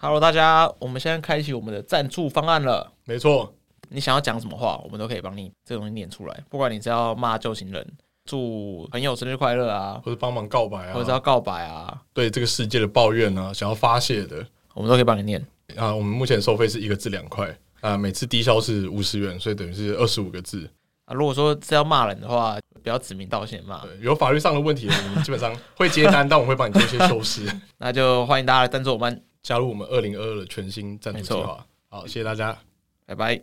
Hello，大家，我们现在开启我们的赞助方案了。没错，你想要讲什么话，我们都可以帮你这个东西念出来。不管你是要骂旧情人、祝朋友生日快乐啊，或者帮忙告白啊，或者要告白啊，对这个世界的抱怨啊，想要发泄的，我们都可以帮你念。啊，我们目前收费是一个字两块啊，每次低消是五十元，所以等于是二十五个字啊。如果说是要骂人的话，不要指名道姓骂。对，有法律上的问题，我们基本上会接单，但我们会帮你做一些修饰。那就欢迎大家来赞助我们，加入我们二零二二的全新赞助计划。好，谢谢大家，拜拜。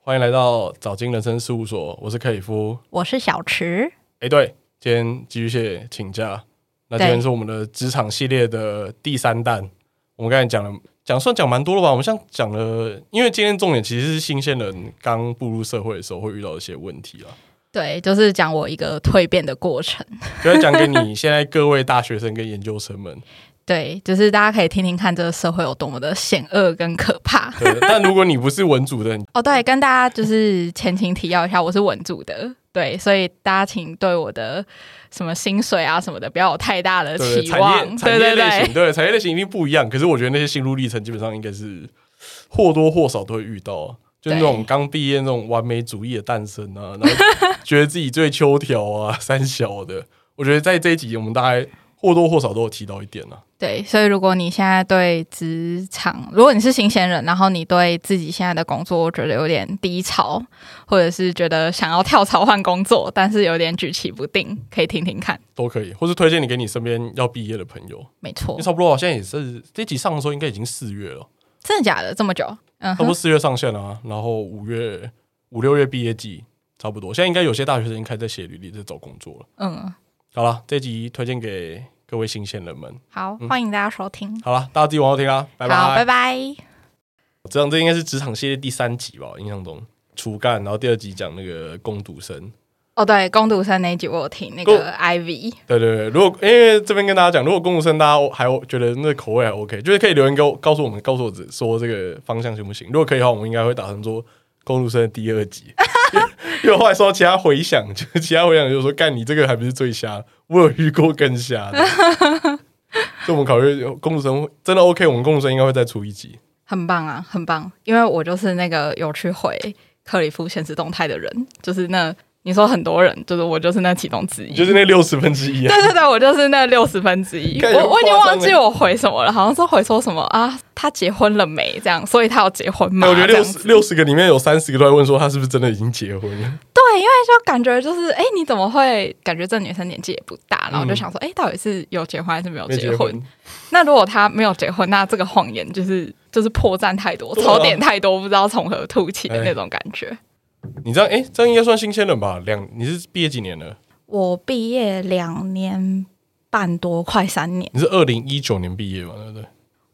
欢迎来到早金人生事务所，我是克里夫，我是小池。哎、欸，对，今天继续谢请假。那今天是我们的职场系列的第三弹。我们刚才讲了，讲算讲蛮多了吧？我们像讲了，因为今天重点其实是新鲜人刚步入社会的时候会遇到一些问题啊。对，就是讲我一个蜕变的过程，就是讲给你现在各位大学生跟研究生们。对，就是大家可以听听看这个社会有多么的险恶跟可怕。对，但如果你不是文组的，哦，对，跟大家就是前情提要一下，我是文组的，对，所以大家请对我的什么薪水啊什么的不要有太大的期望。对对对，产业类型，对，产业类型一定不一样。可是我觉得那些心路历程基本上应该是或多或少都会遇到，就那种刚毕业那种完美主义的诞生啊，然后觉得自己最秋条啊、三小的。我觉得在这一集我们大概或多或少都有提到一点啊。对，所以如果你现在对职场，如果你是新鲜人，然后你对自己现在的工作觉得有点低潮，或者是觉得想要跳槽换工作，但是有点举棋不定，可以听听看，都可以，或是推荐你给你身边要毕业的朋友。没错，差不多，现在也是这集上的时候，应该已经四月了。真的假的？这么久？嗯，差不多四月上线了啊，然后五月五六月毕业季，差不多。现在应该有些大学生已经开始在写履历，在找工作了。嗯，好了，这集推荐给。各位新鲜人们，好，嗯、欢迎大家收听。好了，大家自己往后听啊，拜拜，拜拜。这样，这应该是职场系列第三集吧？印象中初干，然后第二集讲那个攻读生。哦，对，攻读生那一集我有听，那个 IV。对对对，如果因为这边跟大家讲，如果攻读生大家还觉得那个口味还 OK，就是可以留言给我，告诉我们，告诉我说这个方向行不行？如果可以的话，我们应该会打算做攻读生的第二集。因为后来说其他回想，就其他回想就是说，干你这个还不是最瞎，我有遇过更瞎的。所以我们考虑工读生真的 OK，我们工读生应该会再出一集。很棒啊，很棒！因为我就是那个有去回克里夫现实动态的人，就是那。你说很多人，就是我，就是那其中之一，就是那六十分之一啊。对对对，我就是那六十分之一。我我已经忘记我回什么了，好像是回说什么啊，他结婚了没？这样，所以他要结婚吗？我觉得六十六十个里面有三十个都在问说他是不是真的已经结婚了。对，因为就感觉就是，哎、欸，你怎么会感觉这女生年纪也不大？然后就想说，哎、欸，到底是有结婚还是没有结婚？结 婚那如果他没有结婚，那这个谎言就是就是破绽太多，槽点太多，不知道从何吐起的那种感觉。你这样，哎、欸，这样应该算新鲜人吧？两，你是毕业几年了？我毕业两年半多，快三年。你是二零一九年毕业嘛？对不对？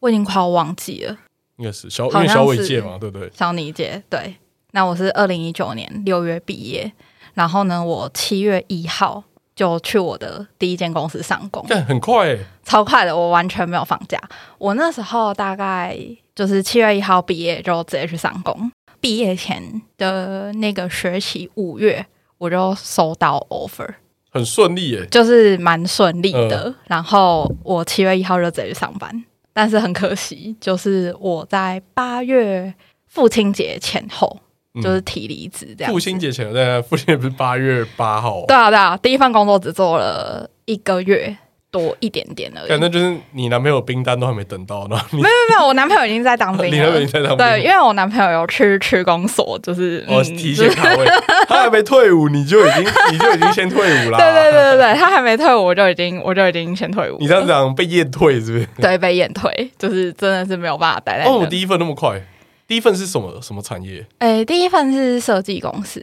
我已经快要忘记了，应该是小，因为小伟届嘛，对不对？小你届，对。那我是二零一九年六月毕业，然后呢，我七月一号就去我的第一间公司上工，对，很快、欸，超快的，我完全没有放假。我那时候大概就是七月一号毕业就直接去上工。毕业前的那个学期五月，我就收到 offer，很顺利耶，就是蛮顺利的。呃、然后我七月一号就直接去上班，但是很可惜，就是我在八月父亲节前后就是提离职这样。父亲节前，对，父亲节不是八月八号？对啊，对啊，第一份工作只做了一个月。多一点点而已，反正就是你男朋友兵单都还没等到呢。没有没有，我男朋友已经在当兵了。你男朋友已经在当兵，对，因为我男朋友有去区公所，就是我提前卡位，他还没退伍，你就已经 你就已经先退伍了。对对对对对，他还没退伍，我就已经我就已经先退伍。你这样讲被验退是不是？对，被验退，就是真的是没有办法待在。哦，我第一份那么快，第一份是什么什么产业？哎，第一份是设计公司。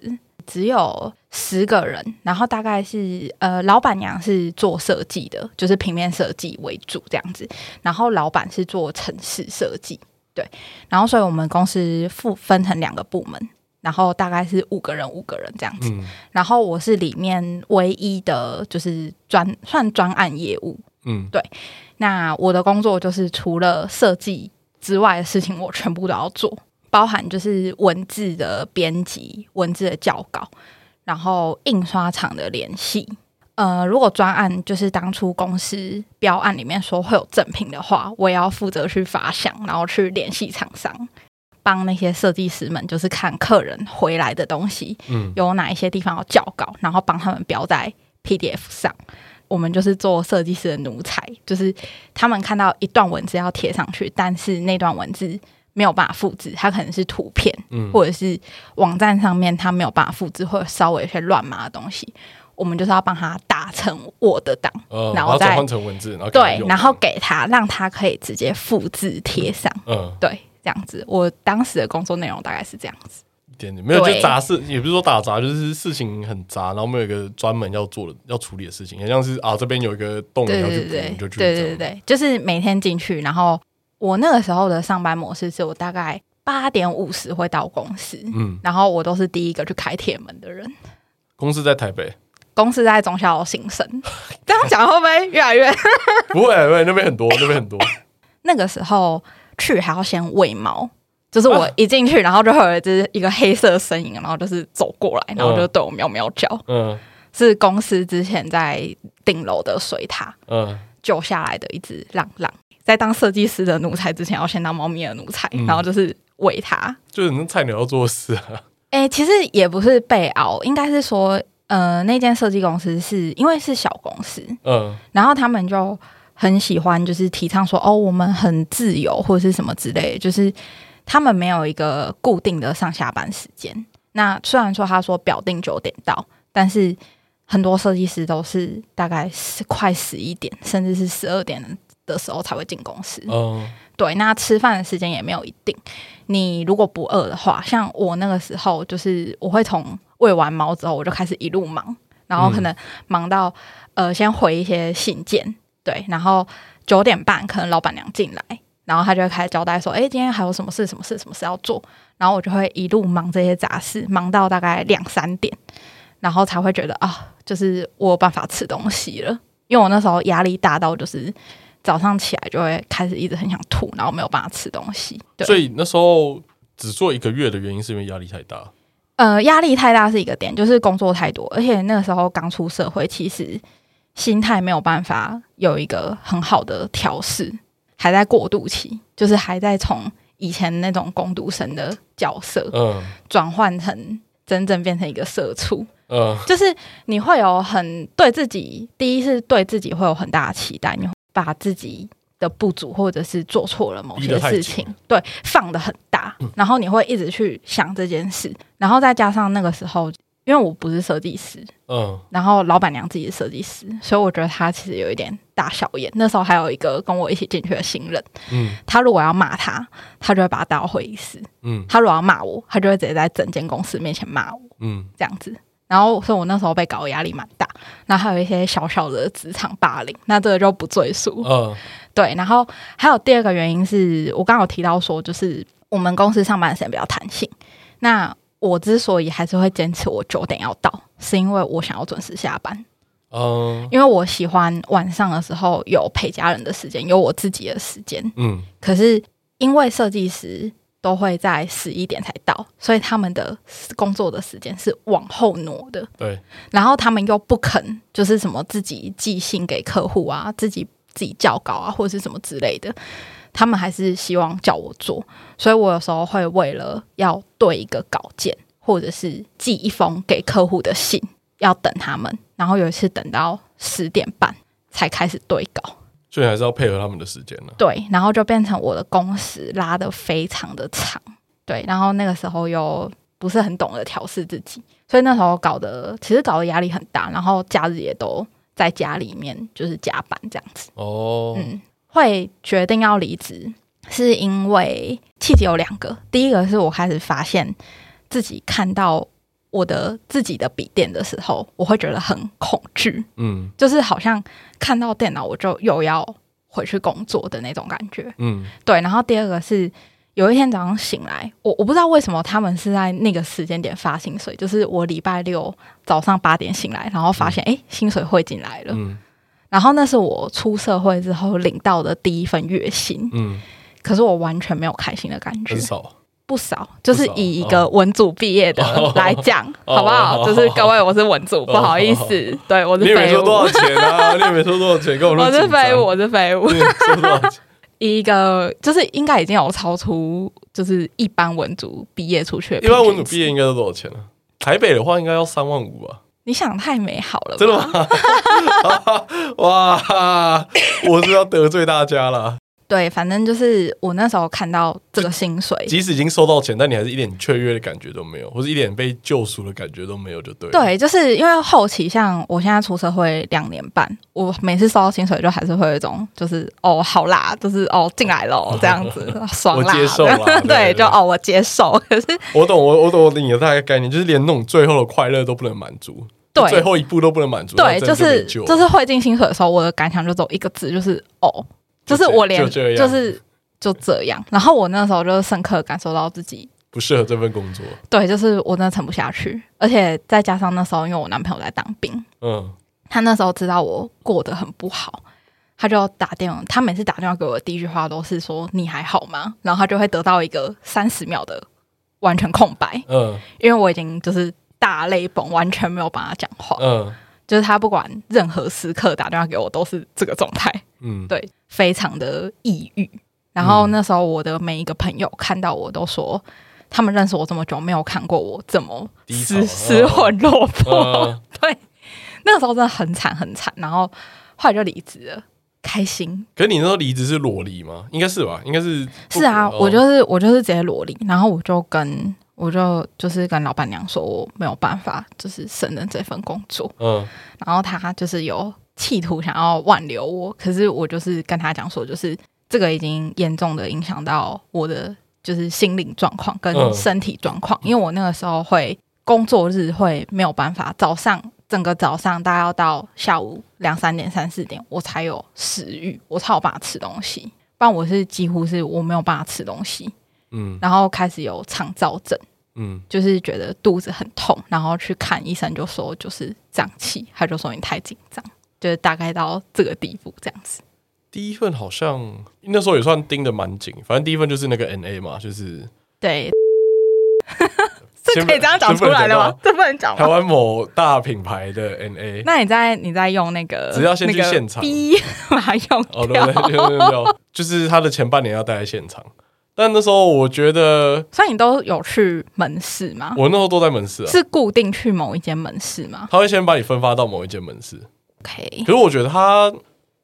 只有十个人，然后大概是呃，老板娘是做设计的，就是平面设计为主这样子，然后老板是做城市设计，对，然后所以我们公司分分成两个部门，然后大概是五个人，五个人这样子，嗯、然后我是里面唯一的，就是专算专案业务，嗯，对。那我的工作就是除了设计之外的事情，我全部都要做，包含就是文字的编辑、文字的校稿，然后印刷厂的联系。呃，如果专案就是当初公司标案里面说会有赠品的话，我也要负责去发想，然后去联系厂商，帮那些设计师们就是看客人回来的东西，嗯，有哪一些地方要校稿，然后帮他们标在 PDF 上。我们就是做设计师的奴才，就是他们看到一段文字要贴上去，但是那段文字没有办法复制，它可能是图片，嗯，或者是网站上面它没有办法复制，或者稍微有些乱码的东西，我们就是要帮他打成 Word 档，呃、然后再换成文字，然后对，然后给他，让他可以直接复制贴上，嗯，对，这样子。我当时的工作内容大概是这样子。一点点没有，就杂事，也不是说打杂，就是事情很杂，然后没有一个专门要做的、要处理的事情，很像是啊，这边有一个洞要去补，就去对对对对，就是每天进去，然后我那个时候的上班模式是我大概八点五十会到公司，嗯，然后我都是第一个去开铁门的人。公司在台北，公司在中孝新生，这样讲会不会越来越？不会，不会，那边很多，那边很多。那个时候去还要先喂猫。就是我一进去，然后就会有一只一个黑色身影，然后就是走过来，然后就对我喵喵叫。嗯，是公司之前在顶楼的水塔，嗯，救下来的一只浪浪。在当设计师的奴才之前，要先当猫咪的奴才，然后就是喂它。就是那菜鸟要做事啊。哎，其实也不是被熬，应该是说，呃，那间设计公司是因为是小公司，嗯，然后他们就很喜欢，就是提倡说，哦，我们很自由或者是什么之类的，就是。他们没有一个固定的上下班时间。那虽然说他说表定九点到，但是很多设计师都是大概是快十一点，甚至是十二点的时候才会进公司。嗯，对。那吃饭的时间也没有一定。你如果不饿的话，像我那个时候，就是我会从喂完猫之后，我就开始一路忙，然后可能忙到呃，先回一些信件，对，然后九点半可能老板娘进来。然后她就会开始交代说：“哎，今天还有什么事？什么事？什么事要做？”然后我就会一路忙这些杂事，忙到大概两三点，然后才会觉得啊，就是我有办法吃东西了。因为我那时候压力大到，就是早上起来就会开始一直很想吐，然后没有办法吃东西。对。所以那时候只做一个月的原因是因为压力太大。呃，压力太大是一个点，就是工作太多，而且那个时候刚出社会，其实心态没有办法有一个很好的调试。还在过渡期，就是还在从以前那种工读生的角色，嗯，转换成真正变成一个社畜，嗯，就是你会有很对自己，第一是对自己会有很大的期待，你会把自己的不足或者是做错了某些事情，对，放的很大，然后你会一直去想这件事，然后再加上那个时候。因为我不是设计师，嗯，然后老板娘自己是设计师，所以我觉得他其实有一点大小眼。那时候还有一个跟我一起进去的新人，嗯，他如果要骂他，他就会把他带到会议室，嗯，他如果要骂我，他就会直接在整间公司面前骂我，嗯，这样子。然后，所以我那时候被搞的压力蛮大。然后还有一些小小的职场霸凌，那这个就不赘述，嗯，对。然后还有第二个原因是我刚刚有提到说，就是我们公司上班的时间比较弹性，那。我之所以还是会坚持我九点要到，是因为我想要准时下班。嗯，因为我喜欢晚上的时候有陪家人的时间，有我自己的时间。嗯，可是因为设计师都会在十一点才到，所以他们的工作的时间是往后挪的。对，然后他们又不肯，就是什么自己寄信给客户啊，自己自己校稿啊，或者是什么之类的。他们还是希望叫我做，所以我有时候会为了要对一个稿件，或者是寄一封给客户的信，要等他们。然后有一次等到十点半才开始对稿，所以还是要配合他们的时间呢。对，然后就变成我的工时拉的非常的长。对，然后那个时候又不是很懂得调试自己，所以那时候搞得其实搞得压力很大。然后假日也都在家里面就是加班这样子。哦，嗯。会决定要离职，是因为契机有两个。第一个是我开始发现自己看到我的自己的笔电的时候，我会觉得很恐惧，嗯，就是好像看到电脑我就又要回去工作的那种感觉，嗯，对。然后第二个是有一天早上醒来，我我不知道为什么他们是在那个时间点发薪水，就是我礼拜六早上八点醒来，然后发现哎、嗯，薪水汇进来了，嗯。然后那是我出社会之后领到的第一份月薪，嗯，可是我完全没有开心的感觉，很少。不少，就是以一个文组毕业的来讲，好不好？就是各位，我是文组，不好意思，对我是废物。你没说多少钱啊？你没说多少钱？跟我说，我是废物，我是废物。说多少钱？一个就是应该已经有超出，就是一般文组毕业出去。一般文组毕业应该都多少钱啊？台北的话应该要三万五吧？你想太美好了，真的吗？哇，我是要得罪大家了。对，反正就是我那时候看到这个薪水，即使已经收到钱，但你还是一点雀跃的感觉都没有，或者一点被救赎的感觉都没有，就对。对，就是因为后期，像我现在出社会两年半，我每次收到薪水，就还是会有一种，就是哦，好啦，就是哦，进来了这样子，爽啦，我接受啦。对，就哦，我接受。可是我懂，我我懂你的大概概念，就是连那种最后的快乐都不能满足，对，最后一步都不能满足。对，就是就是汇进薪水的时候，我的感想就只有一个字，就是哦。就是我连就，就是就这样，然后我那时候就深刻感受到自己不适合这份工作。对，就是我真的撑不下去，而且再加上那时候因为我男朋友在当兵，嗯，他那时候知道我过得很不好，他就打电话，他每次打电话给我的第一句话都是说你还好吗？然后他就会得到一个三十秒的完全空白，嗯，因为我已经就是大泪崩，完全没有帮他讲话，嗯。就是他不管任何时刻打电话给我都是这个状态，嗯，对，非常的抑郁。然后那时候我的每一个朋友看到我都说，他们认识我这么久没有看过我这么失失魂落魄。对，那个时候真的很惨很惨。然后后来就离职了，开心。可是你那时候离职是裸离吗？应该是吧？应该是。是啊，我就是我就是直接裸离，然后我就跟。我就就是跟老板娘说，我没有办法，就是胜任这份工作。嗯，然后他就是有企图想要挽留我，可是我就是跟他讲说，就是这个已经严重的影响到我的就是心灵状况跟身体状况，因为我那个时候会工作日会没有办法，早上整个早上大概要到下午两三点三四点我才有食欲，我才有办法吃东西，不然我是几乎是我没有办法吃东西。嗯，然后开始有肠燥症。嗯，就是觉得肚子很痛，然后去看医生，就说就是胀气，他就说你太紧张，就是大概到这个地步这样子。第一份好像那时候也算盯的蛮紧，反正第一份就是那个 NA 嘛，就是对，是可以这样讲出来的吗？这不能讲。台湾某大品牌的 NA，那你在你在用那个，只要先去现场，逼 把它用掉，哦、对对对对对就是他的前半年要待在现场。但那时候我觉得，所以你都有去门市吗？我那时候都在门市啊，是固定去某一间门市吗？他会先把你分发到某一间门市。OK，可是我觉得他，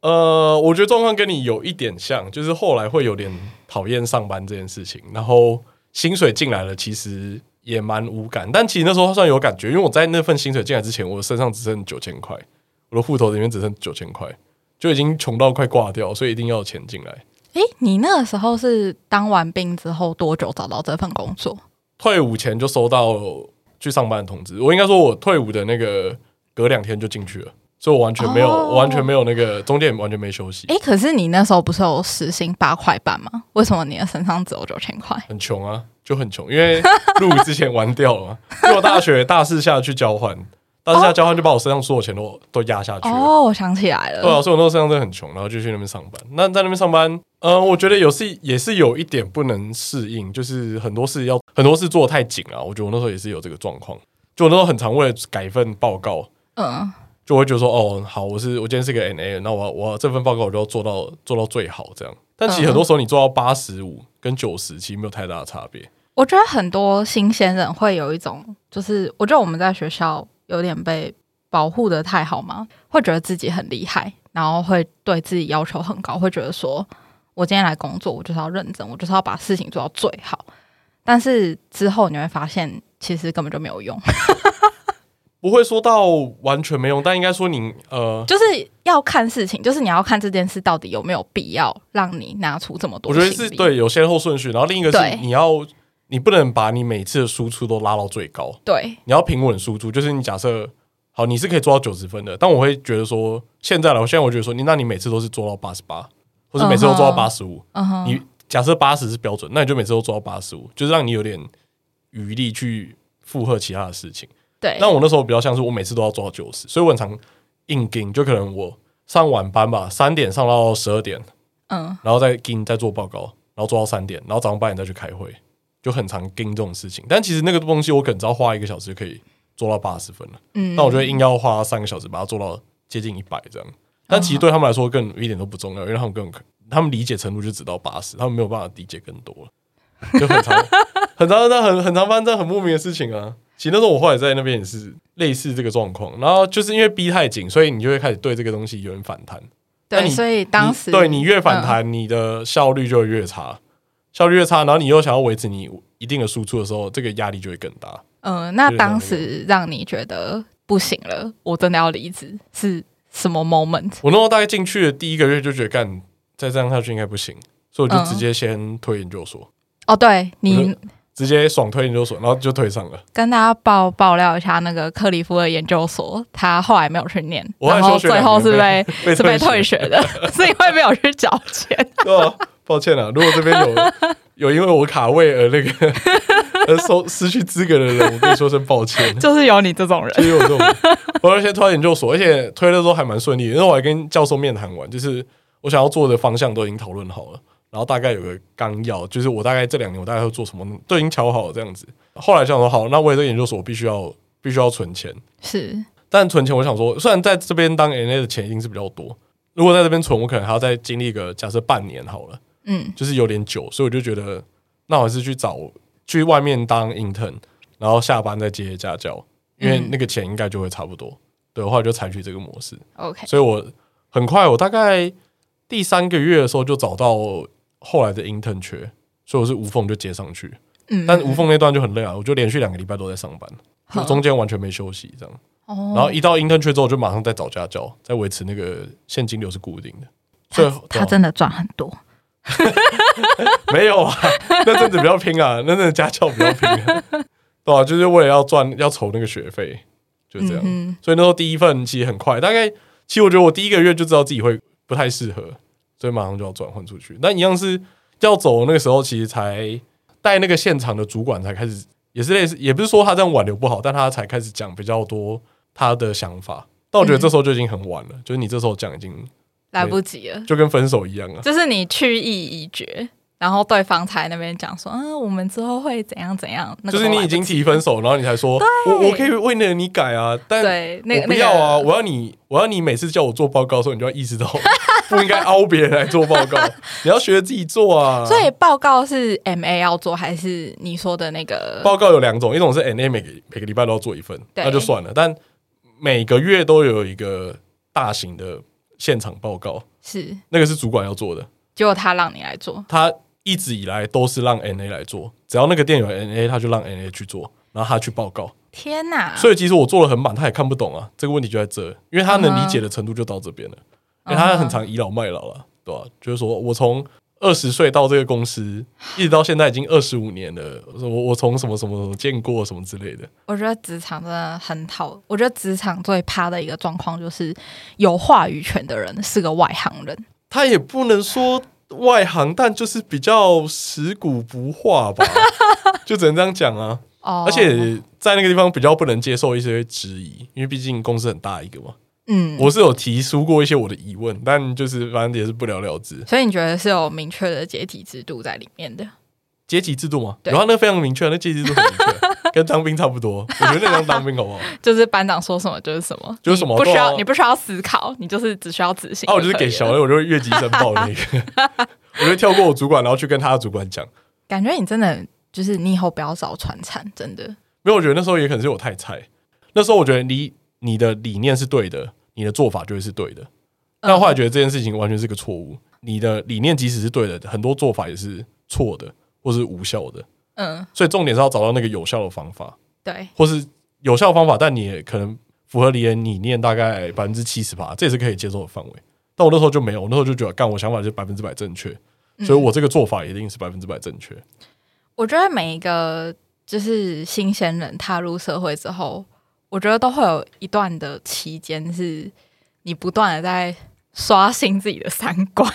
呃，我觉得状况跟你有一点像，就是后来会有点讨厌上班这件事情，然后薪水进来了，其实也蛮无感。但其实那时候算有感觉，因为我在那份薪水进来之前，我身上只剩九千块，我的户头里面只剩九千块，就已经穷到快挂掉，所以一定要钱进来。哎，你那个时候是当完兵之后多久找到这份工作？退伍前就收到去上班的通知。我应该说，我退伍的那个隔两天就进去了，所以我完全没有，哦、我完全没有那个中间完全没休息。哎，可是你那时候不是有时薪八块半吗？为什么你的身上只有九千块？很穷啊，就很穷，因为 入伍之前玩掉了嘛。因为我大学大四下去交换。但是他交换就把我身上所有钱都都压下去了。哦，我想起来了。对啊，所以我那时候身上真的很穷，然后就去那边上班。那在那边上班，呃，我觉得有是也是有一点不能适应，就是很多事要很多事做的太紧了。我觉得我那时候也是有这个状况，就我那时候很常为了改一份报告，嗯，就会觉得说，哦，好，我是我今天是个 NA，那我我这份报告我就要做到做到最好这样。但其实很多时候你做到八十五跟九十，其实没有太大的差别。我觉得很多新鲜人会有一种，就是我觉得我们在学校。有点被保护的太好吗？会觉得自己很厉害，然后会对自己要求很高，会觉得说，我今天来工作，我就是要认真，我就是要把事情做到最好。但是之后你会发现，其实根本就没有用。不会说到完全没用，但应该说你呃，就是要看事情，就是你要看这件事到底有没有必要让你拿出这么多。我觉得是对，有先后顺序，然后另一个是你要。你不能把你每次的输出都拉到最高，对，你要平稳输出。就是你假设好，你是可以做到九十分的，但我会觉得说，现在来，我现在我觉得说，你那你每次都是做到八十八，或者每次都做到八十五，你假设八十是标准，那你就每次都做到八十五，就是让你有点余力去负荷其他的事情。对，那我那时候比较像是我每次都要做到九十，所以我很常硬盯，就可能我上晚班吧，三点上到十二点，嗯，然后再跟再做报告，然后做到三点，然后早上八点再去开会，就很常跟这种事情。但其实那个东西我可能只要花一个小时就可以做到八十分了，嗯，那我觉得硬要花三个小时把它做到接近一百这样，但其实对他们来说更一点都不重要，因为他们更他们理解程度就只到八十，他们没有办法理解更多了，就很常很常很很很常发生这很莫名的事情啊。其实那时候我后来在那边也是类似这个状况，然后就是因为逼太紧，所以你就会开始对这个东西有点反弹。对，所以当时你对你越反弹，嗯、你的效率就越差，效率越差，然后你又想要维持你一定的输出的时候，这个压力就会更大。嗯，那当时让你觉得不行了，我真的要离职，是什么 moment？我那时候大概进去的第一个月就觉得，干再这样下去应该不行，所以我就直接先推研究所。嗯、哦，对你。直接爽推研究所，然后就推上了。跟大家爆爆料一下，那个克里夫的研究所，他后来没有去念，然后最后是被 是被退学的，是因为没有去缴钱。哦，抱歉啊，如果这边有 有因为我卡位而那个 而收失去资格的人，我跟你说声抱歉。就是有你这种人，就是有这种人。我而且推研究所，而且推的时候还蛮顺利，因为我还跟教授面谈完，就是我想要做的方向都已经讨论好了。然后大概有个纲要，就是我大概这两年我大概会做什么，都已经瞧好了这样子。后来想说好，那为了这研究所，我必须要必须要存钱。是，但存钱，我想说，虽然在这边当 NA 的钱一定是比较多，如果在这边存，我可能还要再经历一个假设半年好了，嗯，就是有点久，所以我就觉得，那我还是去找去外面当 intern，然后下班再接家教，因为那个钱应该就会差不多。嗯、对，后来就采取这个模式。OK，所以我很快，我大概第三个月的时候就找到。后来的 intern 缺，所以我是无缝就接上去。嗯，但无缝那段就很累啊，我就连续两个礼拜都在上班，就中间完全没休息这样。哦，然后一到 intern 缺之后，就马上再找家教，再维持那个现金流是固定的。所以他真的赚很多？没有啊，那阵子比较拼啊，那阵子家教比较拼啊，对啊，就是为了要赚要筹那个学费，就这样。所以那时候第一份其实很快，大概其实我觉得我第一个月就知道自己会不太适合。所以马上就要转换出去，但一样是要走那个时候，其实才带那个现场的主管才开始，也是类似，也不是说他这样挽留不好，但他才开始讲比较多他的想法。但我觉得这时候就已经很晚了，嗯、就是你这时候讲已经来不及了，就跟分手一样啊，就是你去意已决。然后对方才那边讲说，嗯，我们之后会怎样怎样。就是你已经提分手，然后你才说，我我可以为了你改啊，但我不要啊，我要你，我要你每次叫我做报告的时候，你就要意识到不应该凹别人来做报告，你要学着自己做啊。所以报告是 MA 要做，还是你说的那个？报告有两种，一种是 NA 每个每个礼拜都要做一份，那就算了。但每个月都有一个大型的现场报告，是那个是主管要做的，结果他让你来做，他。一直以来都是让 NA 来做，只要那个店有 NA，他就让 NA 去做，然后他去报告。天哪！所以其实我做的很满，他也看不懂啊。这个问题就在这，因为他能理解的程度就到这边了。Uh huh. 因为他很常倚老卖老了，对吧、啊？就是说我从二十岁到这个公司，一直到现在已经二十五年了。我我从什么什么什么见过什么之类的。我觉得职场真的很讨，我觉得职场最怕的一个状况就是有话语权的人是个外行人。他也不能说。外行，但就是比较食古不化吧，就只能这样讲啊。Oh. 而且在那个地方比较不能接受一些质疑，因为毕竟公司很大一个嘛。嗯，我是有提出过一些我的疑问，但就是反正也是不了了之。所以你觉得是有明确的阶级制度在里面的？阶级制度吗？对，然后那个非常明确，那阶级制度很明确，跟当兵差不多。我觉得那像当兵好不好？就是班长说什么就是什么，就是什么，不需要你不需要思考，你就是只需要执行。啊，我就是给小 A，我就会越级申报那个，我就跳过我主管，然后去跟他的主管讲。感觉你真的就是你以后不要找传产，真的。没有，我觉得那时候也可能是我太菜。那时候我觉得你你的理念是对的，你的做法就会是对的。但后来觉得这件事情完全是个错误。你的理念即使是对的，很多做法也是错的。或是无效的，嗯，所以重点是要找到那个有效的方法，对，或是有效的方法，但你也可能符合你的理念大概百分之七十吧，这也是可以接受的范围。但我那时候就没有，我那时候就觉得，干我想法就是百分之百正确，所以我这个做法一定是百分之百正确。嗯。我觉得每一个就是新鲜人踏入社会之后，我觉得都会有一段的期间，是你不断的在刷新自己的三观，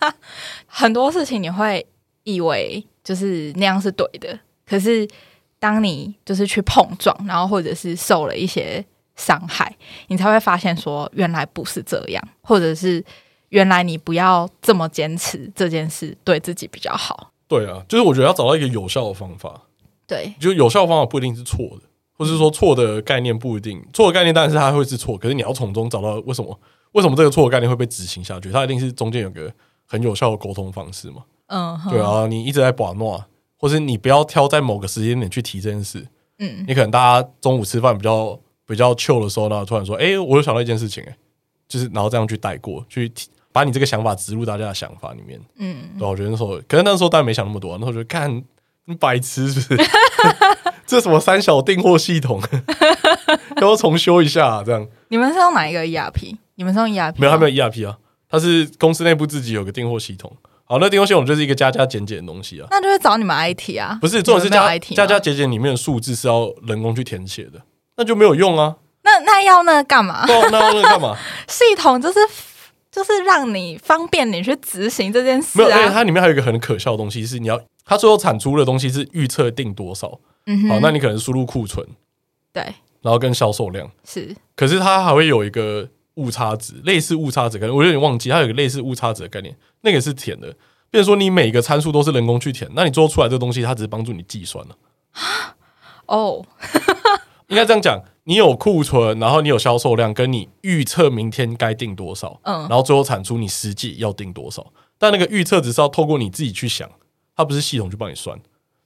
很多事情你会以为。就是那样是对的，可是当你就是去碰撞，然后或者是受了一些伤害，你才会发现说原来不是这样，或者是原来你不要这么坚持这件事对自己比较好。对啊，就是我觉得要找到一个有效的方法。对，就有效的方法不一定是错的，或是说错的概念不一定错的概念，当然是它会是错，可是你要从中找到为什么为什么这个错的概念会被执行下去，它一定是中间有个很有效的沟通方式嘛。嗯，对啊，你一直在把诺，或是你不要挑在某个时间点去提这件事。嗯，你可能大家中午吃饭比较比较 chill 的时候呢，突然说，哎、欸，我又想到一件事情、欸，哎，就是然后这样去带过去，把你这个想法植入大家的想法里面。嗯，对，我觉得那时候，可能那时候当然没想那么多，那时候就看。你白痴是不是？这什么三小订货系统？要重修一下啊？这样？你们是用哪一个 ERP？你们是用 ERP？没有，还没有 ERP 啊。它是公司内部自己有个订货系统。好，那订货系统就是一个加加减减的东西啊。那就会找你们 IT 啊？不是，重点是加加加减减里面的数字是要人工去填写的，那就没有用啊。那那要那个干嘛？那要那个干嘛？系统就是就是让你方便你去执行这件事啊。没有，而且它里面还有一个很可笑的东西，是你要。它最后产出的东西是预测定多少，嗯哼，好，那你可能输入库存，对，然后跟销售量。是，可是它还会有一个误差值，类似误差值，可能我有点忘记，它有一个类似误差值的概念，那个是填的，比如说你每一个参数都是人工去填，那你做出来这个东西，它只是帮助你计算了，哦，应该这样讲，你有库存，然后你有销售量，跟你预测明天该定多少，嗯，然后最后产出你实际要定多少，但那个预测只是要透过你自己去想。它不是系统去帮你算，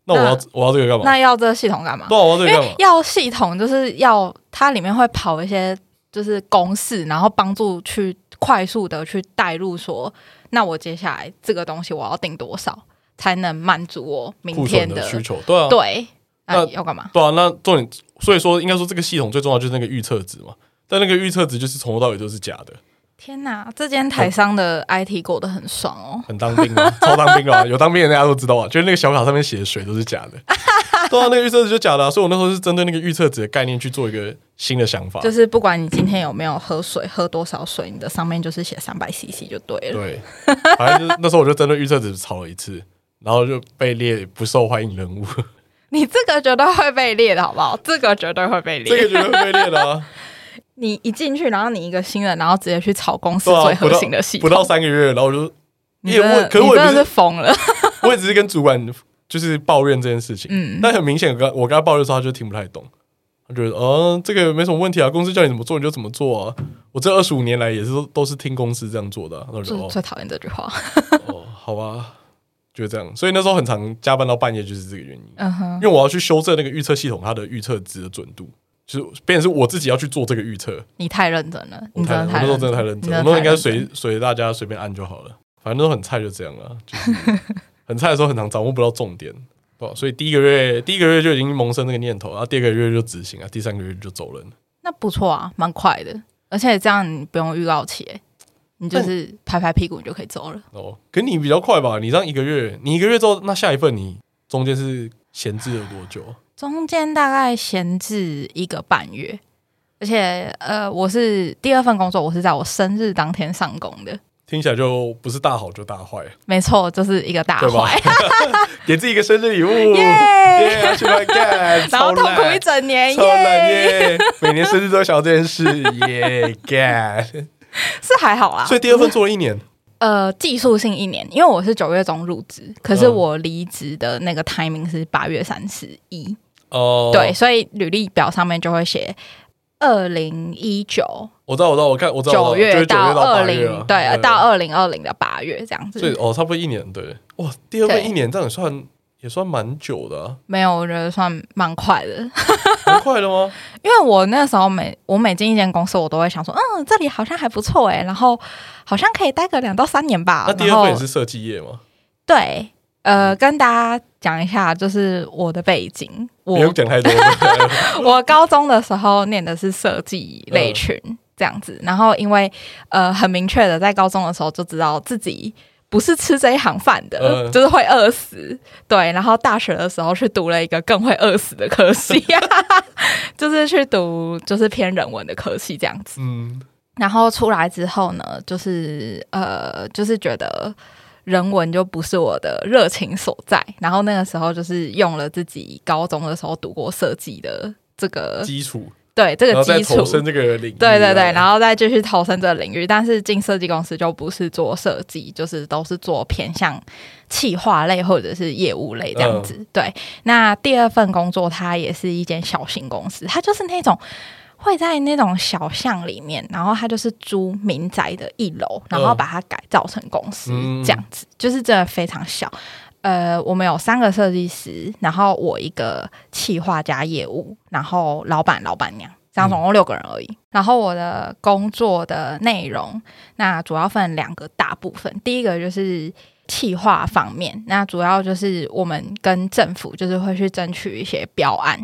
那我要那我要这个干嘛？那要这个系统干嘛？对，我要这个干嘛？要系统就是要它里面会跑一些就是公式，然后帮助去快速的去带入说，那我接下来这个东西我要定多少才能满足我明天的，的需求？对啊，对，那要干嘛？对啊，那重点，所以说应该说这个系统最重要就是那个预测值嘛，但那个预测值就是从头到尾都是假的。天呐，这间台商的 IT 过得很爽哦，很当兵啊，超当兵啊，有当兵的大家都知道啊，就是那个小卡上面写的水都是假的，对啊，那个预测值就假的，啊，所以我那时候是针对那个预测值的概念去做一个新的想法，就是不管你今天有没有喝水，喝多少水，你的上面就是写三百 CC 就对了。对，反正就是那时候我就针对预测值炒了一次，然后就被列不受欢迎人物。你这个绝对会被列的好不好？这个绝对会被列，这个绝对会被列的啊。你一进去，然后你一个新人，然后直接去炒公司最核心的系统，不到三个月，然后我就你也问，可是我真的是疯了。我也只是跟主管就是抱怨这件事情，嗯，但很明显，跟我跟他抱怨的时候，他就听不太懂，他觉得哦，这个没什么问题啊，公司叫你怎么做你就怎么做啊。我这二十五年来也是都都是听公司这样做的，啊，最最讨厌这句话。哦，好吧，就这样。所以那时候很常加班到半夜，就是这个原因。嗯哼，因为我要去修正那个预测系统，它的预测值的准度。就是，变成是我自己要去做这个预测。你太认真了，你真的太，我那时候真的太认真，我那时候应该随随大家随便按就好了，反正都很菜，就这样了。就是 很菜的时候，很常掌握不到重点，对吧？所以第一个月，第一个月就已经萌生那个念头，然后第二个月就执行啊，第三个月就走人。那不错啊，蛮快的，而且这样你不用预告期，你就是拍拍屁股你就可以走了。哦，可你比较快吧？你这样一个月，你一个月之后，那下一份你中间是闲置了多久？中间大概闲置一个半月，而且呃，我是第二份工作，我是在我生日当天上工的。听起来就不是大好就大坏，没错，就是一个大坏，给自己一个生日礼物，耶，去乱干，然后痛苦一整年，耶，每年生日都想这件事，耶，干，是还好啊。所以第二份做了一年。呃，技术性一年，因为我是九月中入职，可是我离职的那个 timing 是八月三十一。哦，对，所以履历表上面就会写二零一九。我知道，我知道，我看，我知道，九月到二零，对，到二零二零的八月这样子。所以哦，差不多一年，对，哇，第二份一年，这样也算也算蛮久的啊。没有，我觉得算蛮快的。蛮快的吗？因为我那时候每我每进一间公司，我都会想说，嗯，这里好像还不错哎，然后好像可以待个两到三年吧。那第二份也是设计业吗？对。呃，跟大家讲一下，就是我的背景。我 不用讲太多。我高中的时候念的是设计类群，这样子。然后因为呃，很明确的，在高中的时候就知道自己不是吃这一行饭的，呃、就是会饿死。对，然后大学的时候去读了一个更会饿死的科系，就是去读就是偏人文的科系这样子。嗯。然后出来之后呢，就是呃，就是觉得。人文就不是我的热情所在，然后那个时候就是用了自己高中的时候读过设计的这个基础对这个基础，投身这个领域，对对对，然后再继续投身这个领域。但是进设计公司就不是做设计，就是都是做偏向企划类或者是业务类这样子。嗯、对，那第二份工作它也是一间小型公司，它就是那种会在那种小巷里面，然后他就是租民宅的一楼，然后把它改造成公司、嗯、这样子，就是真的非常小。呃，我们有三个设计师，然后我一个企划加业务，然后老板、老板娘，这样总共六个人而已。嗯、然后我的工作的内容，那主要分两个大部分。第一个就是企划方面，那主要就是我们跟政府就是会去争取一些标案。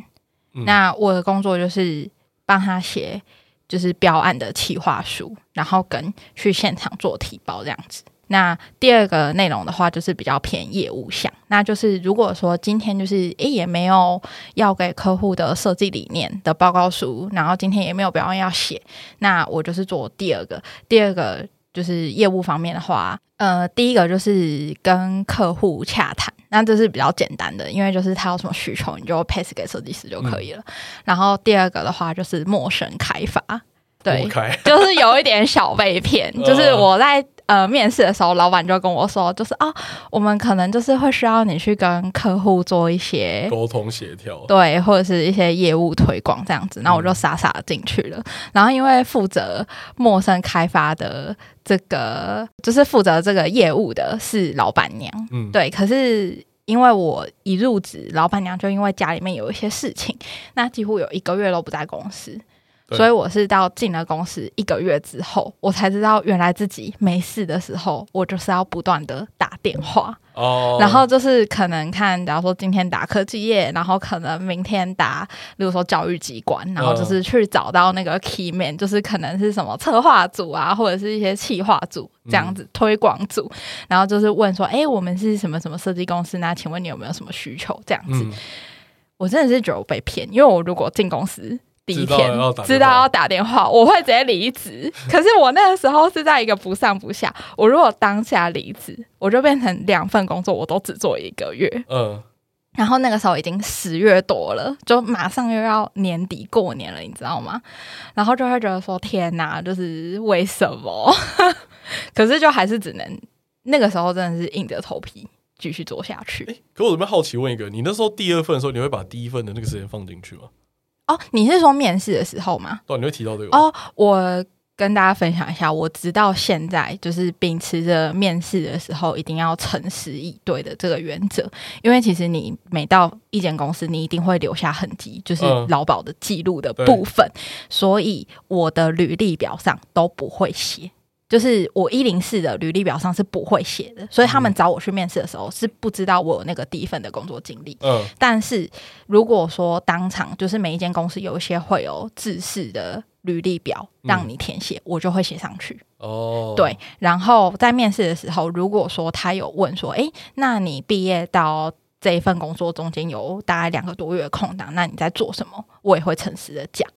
嗯、那我的工作就是帮他写，就是标案的企划书，然后跟去现场做提报这样子。那第二个内容的话，就是比较偏业务项。那就是如果说今天就是诶也没有要给客户的设计理念的报告书，然后今天也没有标案要写，那我就是做第二个。第二个就是业务方面的话，呃，第一个就是跟客户洽谈，那这是比较简单的，因为就是他有什么需求，你就 pass 给设计师就可以了。嗯、然后第二个的话就是陌生开发，对，就是有一点小被骗，就是我在。呃，面试的时候，老板就跟我说，就是啊，我们可能就是会需要你去跟客户做一些沟通协调，对，或者是一些业务推广这样子。那我就傻傻的进去了。嗯、然后因为负责陌生开发的这个，就是负责这个业务的是老板娘，嗯，对。可是因为我一入职，老板娘就因为家里面有一些事情，那几乎有一个月都不在公司。所以我是到进了公司一个月之后，我才知道原来自己没事的时候，我就是要不断的打电话哦，然后就是可能看，假如说今天打科技业，然后可能明天打，比如说教育机关，然后就是去找到那个 key man，就是可能是什么策划组啊，或者是一些企划组这样子、嗯、推广组，然后就是问说，哎，我们是什么什么设计公司呢？那请问你有没有什么需求？这样子，嗯、我真的是觉得我被骗，因为我如果进公司。第一天知道要打电话，我会直接离职。可是我那个时候是在一个不上不下，我如果当下离职，我就变成两份工作我都只做一个月。嗯，然后那个时候已经十月多了，就马上又要年底过年了，你知道吗？然后就会觉得说天哪，就是为什么？可是就还是只能那个时候真的是硬着头皮继续做下去。欸，可我这边好奇问一个，你那时候第二份的时候，你会把第一份的那个时间放进去吗？哦，你是说面试的时候吗？对，你会提到这个哦。我跟大家分享一下，我直到现在就是秉持着面试的时候一定要诚实以对的这个原则，因为其实你每到一间公司，你一定会留下痕迹，就是劳保的记录的部分，嗯、所以我的履历表上都不会写。就是我一零四的履历表上是不会写的，所以他们找我去面试的时候是不知道我有那个第一份的工作经历。嗯，但是如果说当场就是每一间公司有一些会有制式的履历表让你填写，嗯、我就会写上去。哦，对。然后在面试的时候，如果说他有问说，诶，那你毕业到这一份工作中间有大概两个多月的空档，那你在做什么？我也会诚实的讲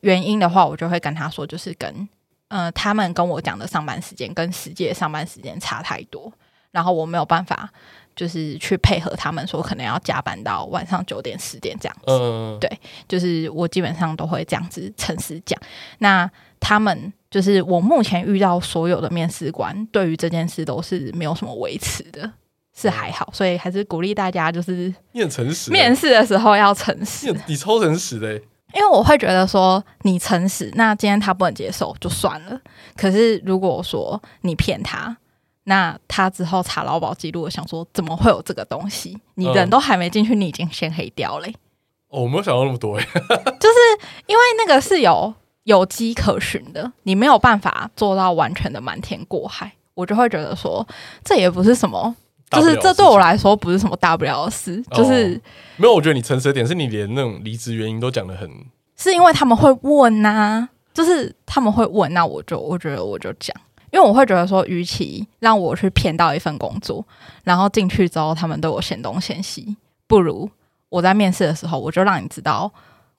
原因的话，我就会跟他说，就是跟。呃，他们跟我讲的上班时间跟实际的上班时间差太多，然后我没有办法，就是去配合他们说可能要加班到晚上九点十点这样子。嗯，对，就是我基本上都会这样子诚实讲。那他们就是我目前遇到所有的面试官，对于这件事都是没有什么维持的，是还好，所以还是鼓励大家就是面诚实，面试的时候要诚实，你超诚实的。因为我会觉得说你诚实，那今天他不能接受就算了。可是如果说你骗他，那他之后查劳保记录，想说怎么会有这个东西？你人都还没进去，你已经先黑掉了。哦，我没有想到那么多，就是因为那个是有有迹可循的，你没有办法做到完全的瞒天过海。我就会觉得说，这也不是什么。就是这对我来说不是什么大不了的事，就是、哦、没有。我觉得你诚实的点是你连那种离职原因都讲的很，是因为他们会问呐、啊，就是他们会问，那我就我觉得我就讲，因为我会觉得说，与其让我去骗到一份工作，然后进去之后他们对我嫌东嫌西，不如我在面试的时候我就让你知道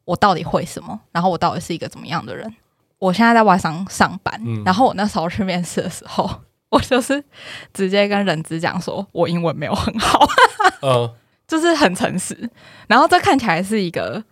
我到底会什么，然后我到底是一个怎么样的人。我现在在外商上班，嗯、然后我那时候去面试的时候。我就是直接跟人资讲说，我英文没有很好，嗯，就是很诚实。然后这看起来是一个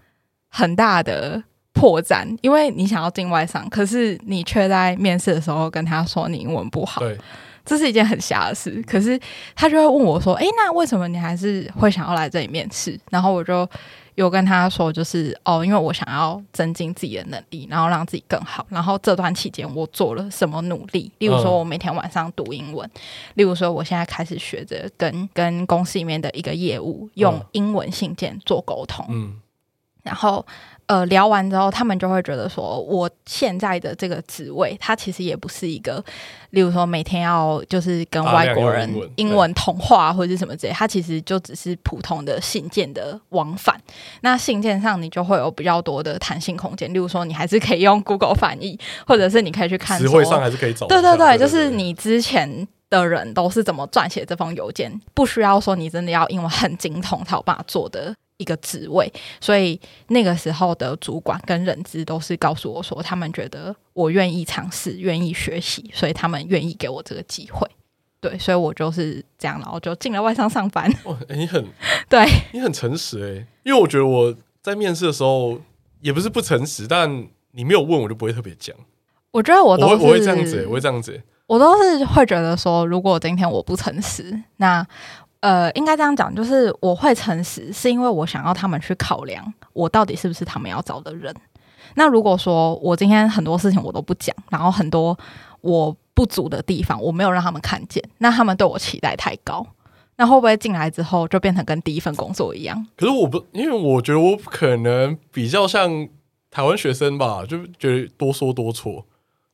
很大的破绽，因为你想要进外商，可是你却在面试的时候跟他说你英文不好，对，这是一件很瞎的事。可是他就会问我说：“诶，那为什么你还是会想要来这里面试？”然后我就有跟他说，就是哦，因为我想要增进自己的能力，然后让自己更好。然后这段期间我做了什么努力？例如说，我每天晚上读英文；例如说，我现在开始学着跟跟公司里面的一个业务用英文信件做沟通。嗯，然后。呃，聊完之后，他们就会觉得说，我现在的这个职位，它其实也不是一个，例如说每天要就是跟外国人英文通话或者是什么之类，它其实就只是普通的信件的往返。那信件上你就会有比较多的弹性空间，例如说你还是可以用 Google 翻译，或者是你可以去看词汇上还是可以找。对对对，就是你之前的人都是怎么撰写这封邮件，不需要说你真的要英文很精通才有办法做的。一个职位，所以那个时候的主管跟人资都是告诉我说，他们觉得我愿意尝试，愿意学习，所以他们愿意给我这个机会。对，所以我就是这样，然后就进了外商上班。哇，欸、你很对，你很诚实哎、欸，因为我觉得我在面试的时候也不是不诚实，但你没有问我就不会特别讲。我觉得我都是我会，我会这样子、欸，我会这样子、欸，我都是会觉得说，如果今天我不诚实，那。呃，应该这样讲，就是我会诚实，是因为我想要他们去考量我到底是不是他们要找的人。那如果说我今天很多事情我都不讲，然后很多我不足的地方我没有让他们看见，那他们对我期待太高，那会不会进来之后就变成跟第一份工作一样？可是我不，因为我觉得我可能比较像台湾学生吧，就觉得多说多错，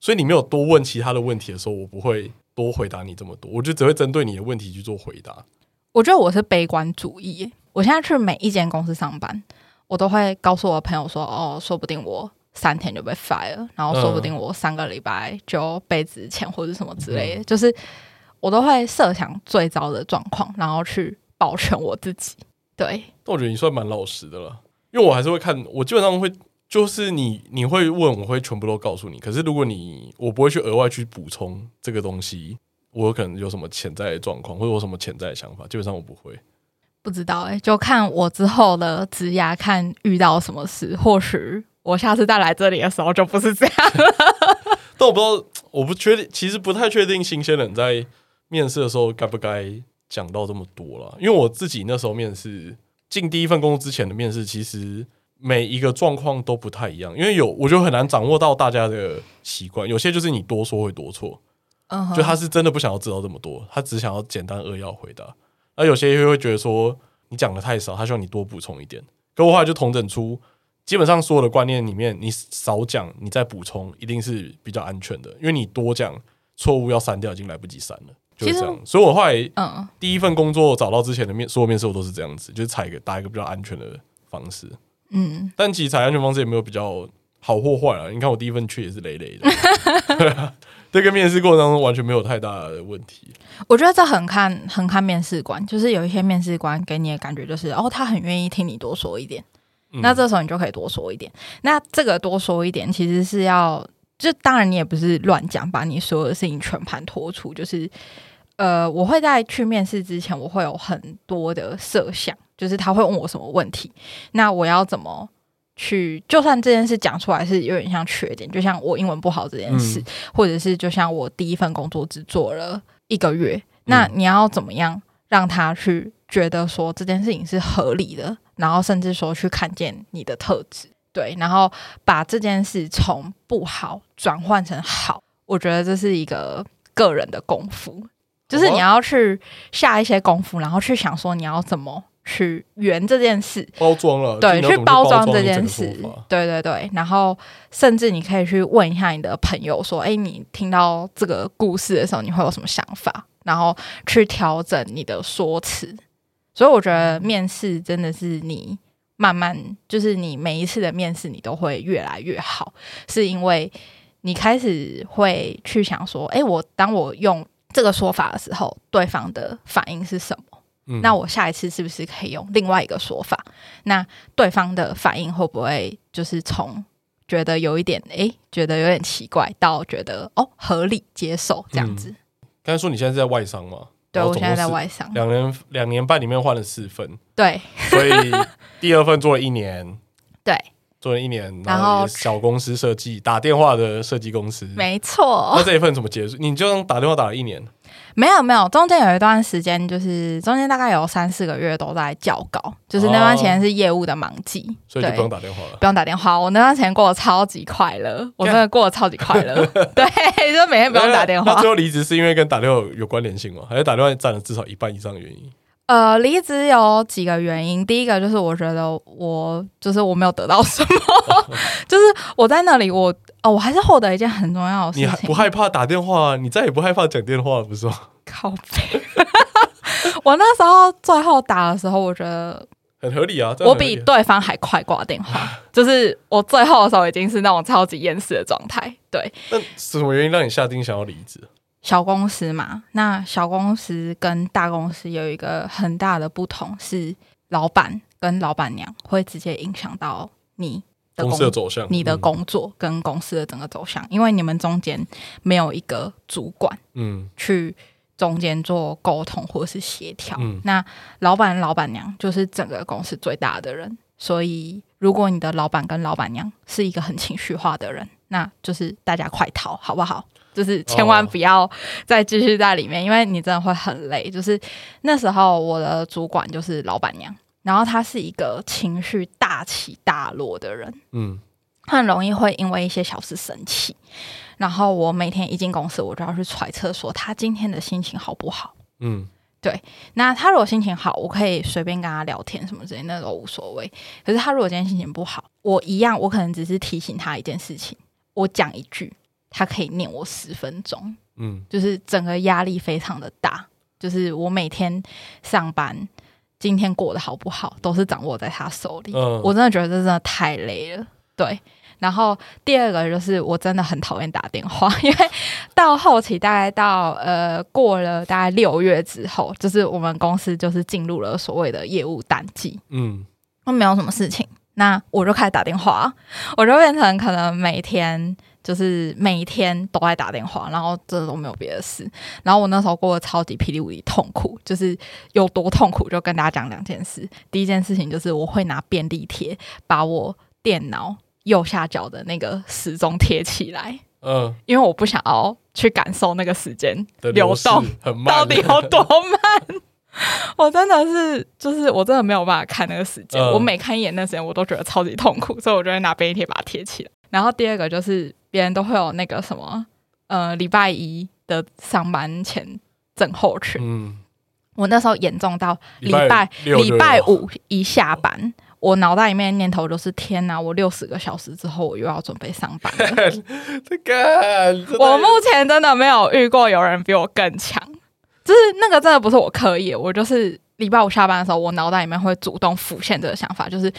所以你没有多问其他的问题的时候，我不会多回答你这么多，我就只会针对你的问题去做回答。我觉得我是悲观主义。我现在去每一间公司上班，我都会告诉我的朋友说：“哦，说不定我三天就被 fire，然后说不定我三个礼拜就被资遣或者什么之类的。嗯”就是我都会设想最糟的状况，然后去保全我自己。对，但我觉得你算蛮老实的了，因为我还是会看，我基本上会就是你你会问，我会全部都告诉你。可是如果你我不会去额外去补充这个东西。我可能有什么潜在的状况，或者我什么潜在的想法，基本上我不会。不知道哎、欸，就看我之后的职涯，看遇到什么事，或许我下次再来这里的时候就不是这样了。但我不知道，我不确定，其实不太确定新鲜人在面试的时候该不该讲到这么多了。因为我自己那时候面试进第一份工作之前的面试，其实每一个状况都不太一样，因为有我就很难掌握到大家的习惯，有些就是你多说会多错。就他是真的不想要知道这么多，他只想要简单扼要回答。那有些人会觉得说你讲的太少，他希望你多补充一点。可我后来就统整出，基本上所有的观念里面，你少讲，你再补充，一定是比较安全的。因为你多讲，错误要删掉已经来不及删了，就是这样。所以我后来，嗯，第一份工作找到之前的面，所有面试我都是这样子，就是采一个打一个比较安全的方式。嗯，但其实采安全方式也没有比较好或坏啊。你看我第一份去也是累累的。这个面试过程当中完全没有太大的问题。我觉得这很看很看面试官，就是有一些面试官给你的感觉就是，哦，他很愿意听你多说一点，嗯、那这时候你就可以多说一点。那这个多说一点，其实是要，就当然你也不是乱讲，把你所有的事情全盘托出。就是，呃，我会在去面试之前，我会有很多的设想，就是他会问我什么问题，那我要怎么？去，就算这件事讲出来是有点像缺点，就像我英文不好这件事，嗯、或者是就像我第一份工作只做了一个月，嗯、那你要怎么样让他去觉得说这件事情是合理的，然后甚至说去看见你的特质，对，然后把这件事从不好转换成好，我觉得这是一个个人的功夫，就是你要去下一些功夫，然后去想说你要怎么。去圆这件事，包装了，对，去包装这件事，对对对，然后甚至你可以去问一下你的朋友，说，哎，你听到这个故事的时候，你会有什么想法？然后去调整你的说辞。所以我觉得面试真的是你慢慢，就是你每一次的面试，你都会越来越好，是因为你开始会去想说，哎，我当我用这个说法的时候，对方的反应是什么？那我下一次是不是可以用另外一个说法？那对方的反应会不会就是从觉得有一点哎、欸，觉得有点奇怪，到觉得哦合理接受这样子？刚、嗯、才说你现在是在外商吗？对，我现在在外商，两年两年半里面换了四份，对，所以第二份做了一年，对，做了一年，然后小公司设计打电话的设计公司，没错。那这一份怎么结束？你就这样打电话打了一年？没有没有，中间有一段时间，就是中间大概有三四个月都在校稿，就是那段时间是业务的忙季，哦、所以就不用打电话了。不用打电话，我那段时间过得超级快乐，我真的过得超级快乐。对，就每天不用打电话。那最后离职是因为跟打电话有关联性吗？还是打电话占了至少一半以上的原因？呃，离职有几个原因。第一个就是我觉得我就是我没有得到什么，就是我在那里我哦，我还是获得一件很重要的事情。你还不害怕打电话？你再也不害怕讲电话了，不是吗？靠背！我那时候最后打的时候，我觉得很合理啊。我比对方还快挂电话，就是我最后的时候已经是那种超级厌世的状态。对，那什么原因让你下定想要离职？小公司嘛，那小公司跟大公司有一个很大的不同是，老板跟老板娘会直接影响到你的公司的走向，你的工作跟公司的整个走向，嗯、因为你们中间没有一个主管，嗯，去中间做沟通或是协调。嗯、那老板老板娘就是整个公司最大的人，所以如果你的老板跟老板娘是一个很情绪化的人，那就是大家快逃，好不好？就是千万不要再继续在里面，因为你真的会很累。就是那时候我的主管就是老板娘，然后他是一个情绪大起大落的人，嗯，很容易会因为一些小事生气。然后我每天一进公司，我就要去揣测说他今天的心情好不好。嗯，对。那他如果心情好，我可以随便跟他聊天什么之类，那都无所谓。可是他如果今天心情不好，我一样，我可能只是提醒他一件事情，我讲一句。他可以念我十分钟，嗯，就是整个压力非常的大，就是我每天上班，今天过得好不好，都是掌握在他手里。嗯，我真的觉得这真的太累了。对，然后第二个就是我真的很讨厌打电话，因为到后期大概到呃过了大概六月之后，就是我们公司就是进入了所谓的业务淡季，嗯，都没有什么事情，那我就开始打电话，我就变成可能每天。就是每一天都在打电话，然后这都没有别的事。然后我那时候过得超级霹雳无敌痛苦，就是有多痛苦，就跟大家讲两件事。第一件事情就是我会拿便利贴把我电脑右下角的那个时钟贴起来，嗯，因为我不想要去感受那个时间流动到底有多慢。我真的是，就是我真的没有办法看那个时间，我每看一眼那时间，我都觉得超级痛苦，所以我就会拿便利贴把它贴起来。然后第二个就是。别人都会有那个什么，呃，礼拜一的上班前症候群。嗯，我那时候严重到礼拜礼拜五一下班，我脑袋里面的念头就是：天哪！我六十个小时之后，我又要准备上班了。这个，我目前真的没有遇过有人比我更强。就是那个真的不是我刻意，我就是礼拜五下班的时候，我脑袋里面会主动浮现这个想法，就是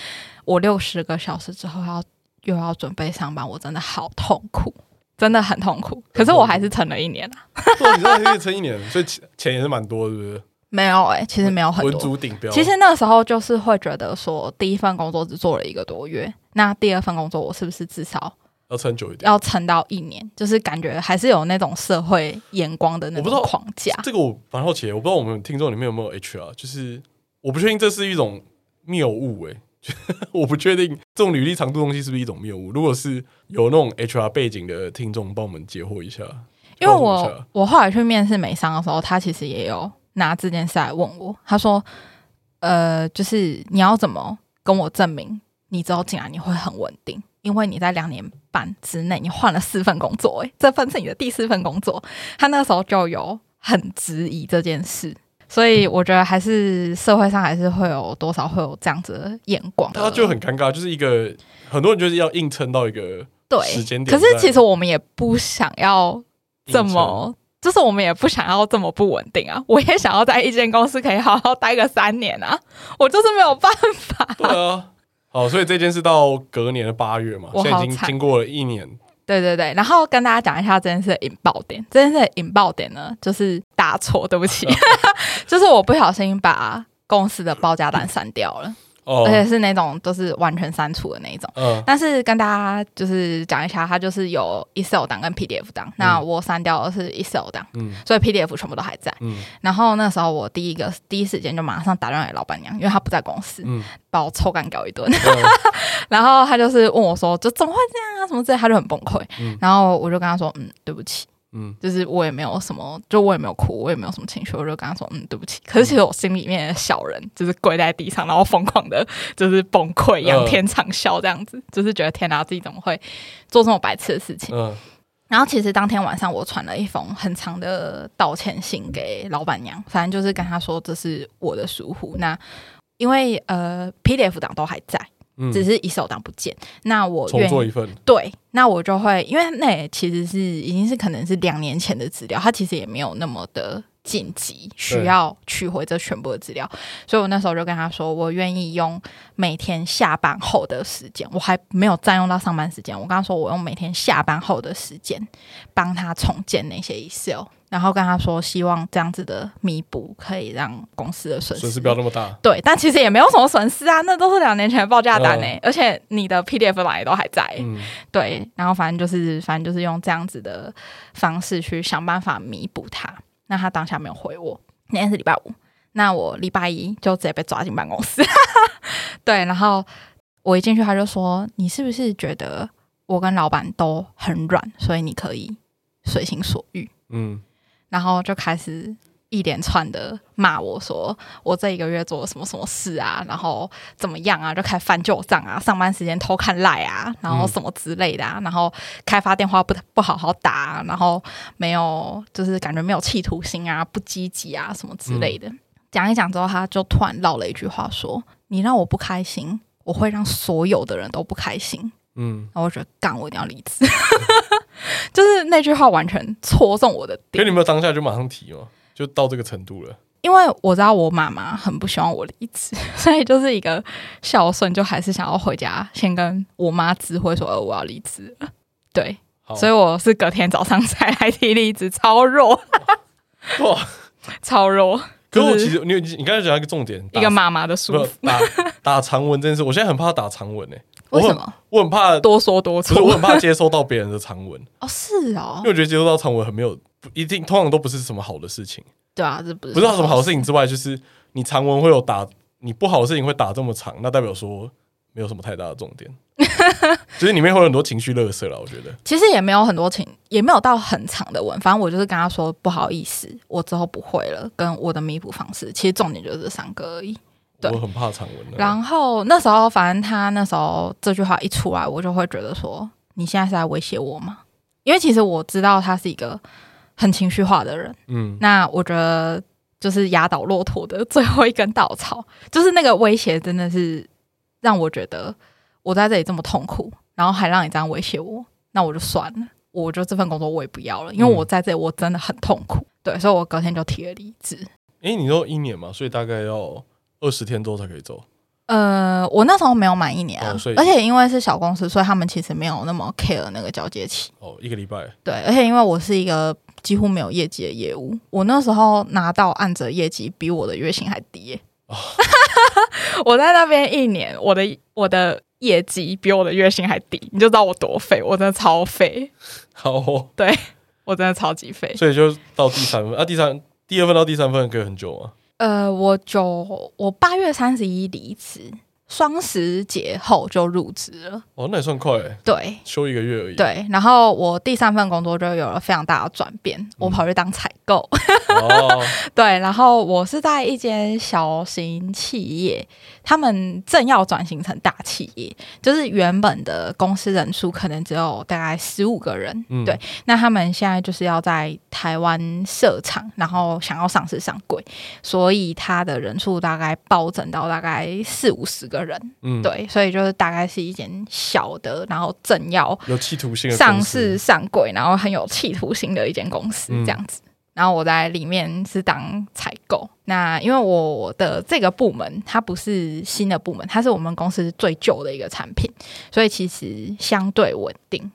我六十个小时之后要。又要准备上班，我真的好痛苦，真的很痛苦。可是我还是撑了一年啊！对，你真的撑一年，所以钱钱也是蛮多，是不是？没有哎、欸，其实没有很多。文足顶标。其实那个时候就是会觉得说，第一份工作只做了一个多月，那第二份工作我是不是至少要撑久一点？要撑到一年，就是感觉还是有那种社会眼光的那种框架。这个我蛮好奇，我不知道我们听众里面有没有 HR，就是我不确定这是一种谬误哎。我不确定这种履历长度东西是不是一种谬误。如果是有那种 HR 背景的听众，帮我们解惑一下。因为我我后来去面试美商的时候，他其实也有拿这件事来问我。他说：“呃，就是你要怎么跟我证明你之后进来你会很稳定？因为你在两年半之内你换了四份工作，诶，这份是你的第四份工作。”他那时候就有很质疑这件事。所以我觉得还是社会上还是会有多少会有这样子的眼光，他就很尴尬，就是一个很多人就是要硬撑到一个对时间点。可是其实我们也不想要这么，就是我们也不想要这么不稳定啊。我也想要在一间公司可以好好待个三年啊，我就是没有办法。对啊，好，所以这件事到隔年的八月嘛，现在已经经过了一年。对对对，然后跟大家讲一下这件事的引爆点。这件事的引爆点呢，就是大错，对不起，就是我不小心把公司的报价单删掉了。哦，而且是那种都是完全删除的那一种。嗯，但是跟大家就是讲一下，它就是有 Excel 档跟 PDF 档。那我删掉的是 Excel 档，嗯，所以 PDF 全部都还在。嗯，然后那时候我第一个第一时间就马上打电话给老板娘，因为她不在公司，嗯，把我臭干搞一顿。嗯 然后她就是问我说：“就怎么会这样啊？什么之类？”她就很崩溃。嗯然后我就跟她说：“嗯，对不起。”嗯，就是我也没有什么，就我也没有哭，我也没有什么情绪，我就跟他说，嗯，对不起。可是其实我心里面的小人就是跪在地上，然后疯狂的，就是崩溃，仰天长啸这样子，就是觉得天哪，自己怎么会做这么白痴的事情？嗯，然后其实当天晚上我传了一封很长的道歉信给老板娘，反正就是跟他说这是我的疏忽。那因为呃 PDF 档都还在。嗯，只是一手档不见，那我重做一份，对，那我就会，因为那也其实是已经是可能是两年前的资料，它其实也没有那么的紧急，需要取回这全部的资料，所以我那时候就跟他说，我愿意用每天下班后的时间，我还没有占用到上班时间，我跟他说，我用每天下班后的时间帮他重建那些 Excel。然后跟他说，希望这样子的弥补可以让公司的损失损失不要那么大。对，但其实也没有什么损失啊，那都是两年前的报价单呢、欸，嗯、而且你的 PDF 档也都还在、欸。嗯，对，然后反正就是，反正就是用这样子的方式去想办法弥补他。那他当下没有回我，那天是礼拜五，那我礼拜一就直接被抓进办公室。对，然后我一进去，他就说：“你是不是觉得我跟老板都很软，所以你可以随心所欲？”嗯。然后就开始一连串的骂我说，我这一个月做了什么什么事啊，然后怎么样啊，就开始翻旧账啊，上班时间偷看赖啊，然后什么之类的啊，嗯、然后开发电话不不好好打啊，然后没有就是感觉没有企图心啊，不积极啊，什么之类的。嗯、讲一讲之后，他就突然唠了一句话说：“你让我不开心，我会让所有的人都不开心。”嗯，然后我觉得干，我一定要离职。就是那句话完全戳中我的点。可你没有当下就马上提吗？就到这个程度了。因为我知道我妈妈很不希望我离职，所以就是一个孝顺，就还是想要回家先跟我妈知会说，呃，我要离职了。对，所以我是隔天早上 才来提离职，超弱，哇，超弱。可是我其实你你刚才讲一个重点，一个妈妈的舒服，打打长文这件事，我现在很怕打长文诶、欸。为什么？我很怕多说多错，我很怕接收到别人的长文。哦，是哦，因为我觉得接收到长文很没有，一定通常都不是什么好的事情。对啊，这不是不知道什么好事情之外，就是你长文会有打你不好的事情会打这么长，那代表说没有什么太大的重点。就是里面会有很多情绪垃圾了，我觉得。其实也没有很多情，也没有到很长的文。反正我就是跟他说不好意思，我之后不会了，跟我的弥补方式。其实重点就是这三个而已。对我很怕长文。然后那时候，反正他那时候这句话一出来，我就会觉得说：“你现在是在威胁我吗？”因为其实我知道他是一个很情绪化的人。嗯，那我觉得就是压倒骆驼的最后一根稻草，就是那个威胁，真的是让我觉得我在这里这么痛苦，然后还让你这样威胁我，那我就算了，我就这份工作我也不要了，因为我在这里我真的很痛苦。对，所以我隔天就提了离职。诶，你说一年嘛，所以大概要。二十天多才可以走。呃，我那时候没有满一年啊，哦、而且因为是小公司，所以他们其实没有那么 care 那个交接期。哦，一个礼拜。对，而且因为我是一个几乎没有业绩的业务，我那时候拿到案子业绩比我的月薪还低、欸。哦、我在那边一年，我的我的业绩比我的月薪还低，你就知道我多废，我真的超废。好、哦，对我真的超级废。所以就到第三份啊，第三第二份到第三份可以很久吗？呃，我就我八月三十一离职，双十节后就入职了。哦，那也算快欸。对，休一个月而已。对，然后我第三份工作就有了非常大的转变，嗯、我跑去当采购。哦。对，然后我是在一间小型企业，他们正要转型成大企业，就是原本的公司人数可能只有大概十五个人。嗯、对，那他们现在就是要在台湾设厂，然后想要上市上柜，所以他的人数大概暴增到大概四五十个人。嗯，对，所以就是大概是一间小的，然后正要有企图性上市上柜，然后很有企图心的一间公司这样子。嗯然后我在里面是当采购，那因为我的这个部门它不是新的部门，它是我们公司最旧的一个产品，所以其实相对稳定。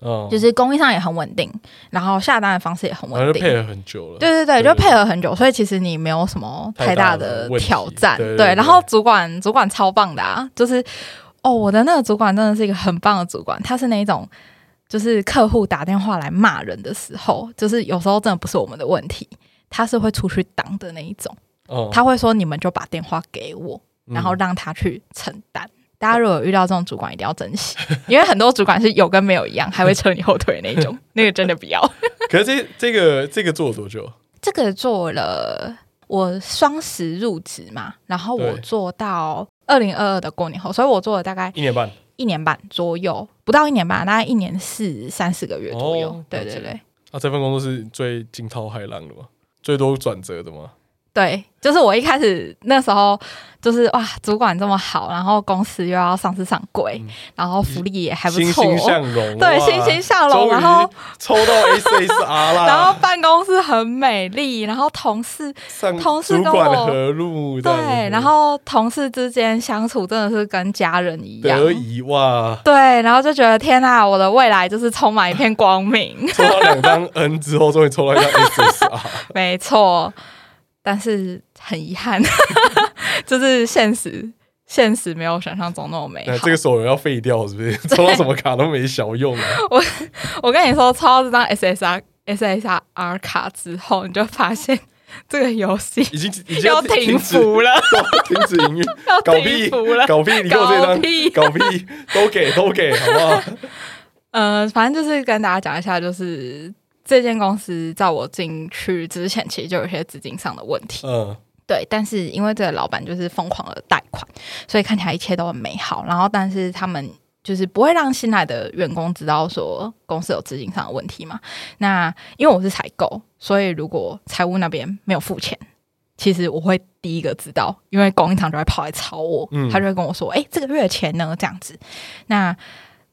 哦，就是供应上也很稳定，然后下单的方式也很稳定，配合很久了。对对对，就配合很久，所以其实你没有什么太大的挑战。对，然后主管主管超棒的啊，就是哦，我的那个主管真的是一个很棒的主管，他是那一种，就是客户打电话来骂人的时候，就是有时候真的不是我们的问题，他是会出去挡的那一种。哦，他会说你们就把电话给我，然后让他去承担。嗯大家如果遇到这种主管，一定要珍惜，因为很多主管是有跟没有一样，还会扯你后腿那种，那个真的不要。可是这这个这个做了多久？这个做了，我双十入职嘛，然后我做到二零二二的过年后，所以我做了大概一年半，一年半左右，不到一年半，大概一年四三四个月左右。哦、对对对。那、啊、这份工作是最惊涛骇浪的吗？最多转折的吗？对，就是我一开始那时候，就是哇，主管这么好，然后公司又要上市上柜，嗯、然后福利也还不错，欣欣向荣，对，欣欣向荣，然后抽到 SSR 啦，然后办公室很美丽，然后同事同事跟我和睦，对，然后同事之间相处真的是跟家人一样，得意哇，对，然后就觉得天呐，我的未来就是充满一片光明。抽到两张 N 之后，终于抽到一张 SSR，没错。但是很遗憾，就是现实，现实没有想象中那么美好。这个手游要废掉是不是？抽到什么卡都没小用啊！我我跟你说，抽到这张 SSR SSR 卡之后，你就发现 这个游戏已经已经要停服了，停止营运，搞屁搞屁！你给我这张搞屁，都给都给，好不好？呃，反正就是跟大家讲一下，就是。这间公司在我进去之前，其实就有些资金上的问题。嗯，对，但是因为这个老板就是疯狂的贷款，所以看起来一切都很美好。然后，但是他们就是不会让新来的员工知道说公司有资金上的问题嘛。那因为我是采购，所以如果财务那边没有付钱，其实我会第一个知道，因为供应厂就会跑来吵我，嗯，他就会跟我说：“哎，这个月钱呢？”这样子。那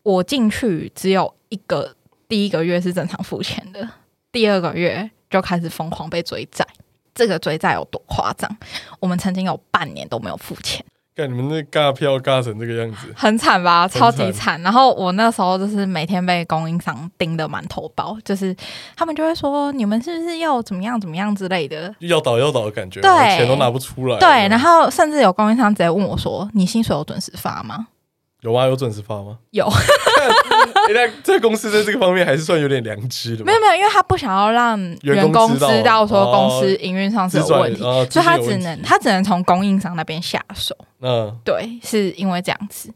我进去只有一个。第一个月是正常付钱的，第二个月就开始疯狂被追债。这个追债有多夸张？我们曾经有半年都没有付钱。看你们那尬票尬成这个样子，很惨吧？超级惨。然后我那时候就是每天被供应商盯得满头包，就是他们就会说你们是不是要怎么样怎么样之类的，要倒要倒的感觉，对，钱都拿不出来。对，然后甚至有供应商直接问我说：“你薪水有准时发吗？”有啊？有准时发吗？有。那这个公司在这个方面还是算有点良知的。没有没有，因为他不想要让员工知道说公司营运上是有问题，所以他只能他只能从供应商那边下手。嗯，对，是因为这样子。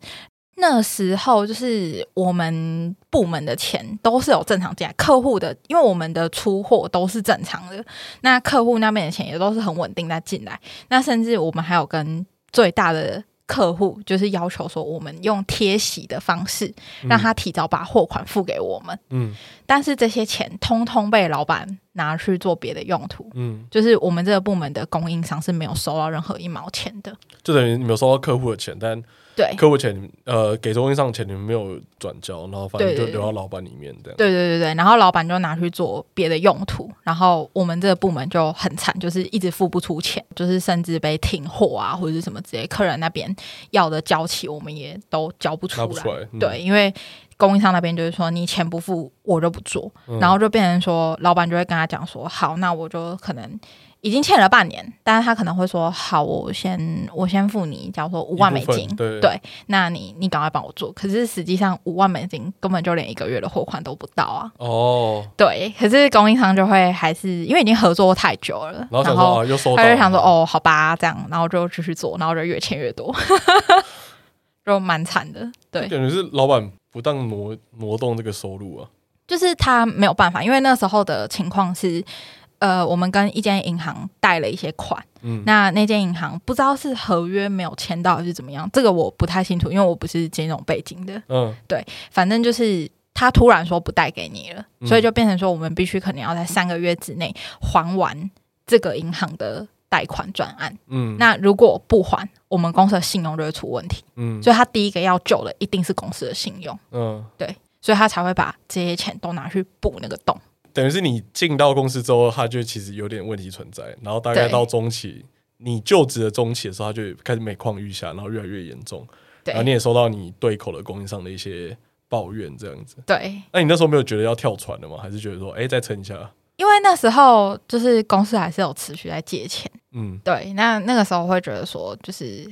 那时候就是我们部门的钱都是有正常进来，客户的，因为我们的出货都是正常的，那客户那边的钱也都是很稳定在进来。那甚至我们还有跟最大的。客户就是要求说，我们用贴息的方式让他提早把货款付给我们。嗯，但是这些钱通通被老板拿去做别的用途。嗯，就是我们这个部门的供应商是没有收到任何一毛钱的，就等于你没有收到客户的钱，但。对，客户钱呃给供应商钱，你们没有转交，然后反正就留到老板里面这样。对对对对，然后老板就拿去做别的用途，然后我们这个部门就很惨，就是一直付不出钱，就是甚至被停货啊或者是什么之类，客人那边要的交期我们也都交不出来。出来嗯、对，因为供应商那边就是说你钱不付我就不做，嗯、然后就变成说老板就会跟他讲说好，那我就可能。已经欠了半年，但是他可能会说：“好，我先我先付你，假如说五万美金，对，对，那你你赶快帮我做。”可是实际上五万美金根本就连一个月的货款都不到啊！哦，对，可是供应商就会还是因为已经合作太久了，然后，他就想说：“哦，好吧，这样，然后就继续做，然后就越欠越多，就蛮惨的。”对，感觉是老板不当挪挪动这个收入啊，就是他没有办法，因为那时候的情况是。呃，我们跟一间银行贷了一些款，嗯，那那间银行不知道是合约没有签到还是怎么样，这个我不太清楚，因为我不是金融背景的，嗯，对，反正就是他突然说不贷给你了，嗯，所以就变成说我们必须可能要在三个月之内还完这个银行的贷款专案，嗯，那如果不还，我们公司的信用就会出问题，嗯，所以他第一个要救的一定是公司的信用，嗯，对，所以他才会把这些钱都拿去补那个洞。等于是你进到公司之后，他就其实有点问题存在，然后大概到中期，你就职的中期的时候，他就开始每况愈下，然后越来越严重。对，然后你也收到你对口的供应商的一些抱怨这样子。对，那你那时候没有觉得要跳船了吗？还是觉得说，哎、欸，再撑一下？因为那时候就是公司还是有持续在借钱。嗯，对，那那个时候会觉得说，就是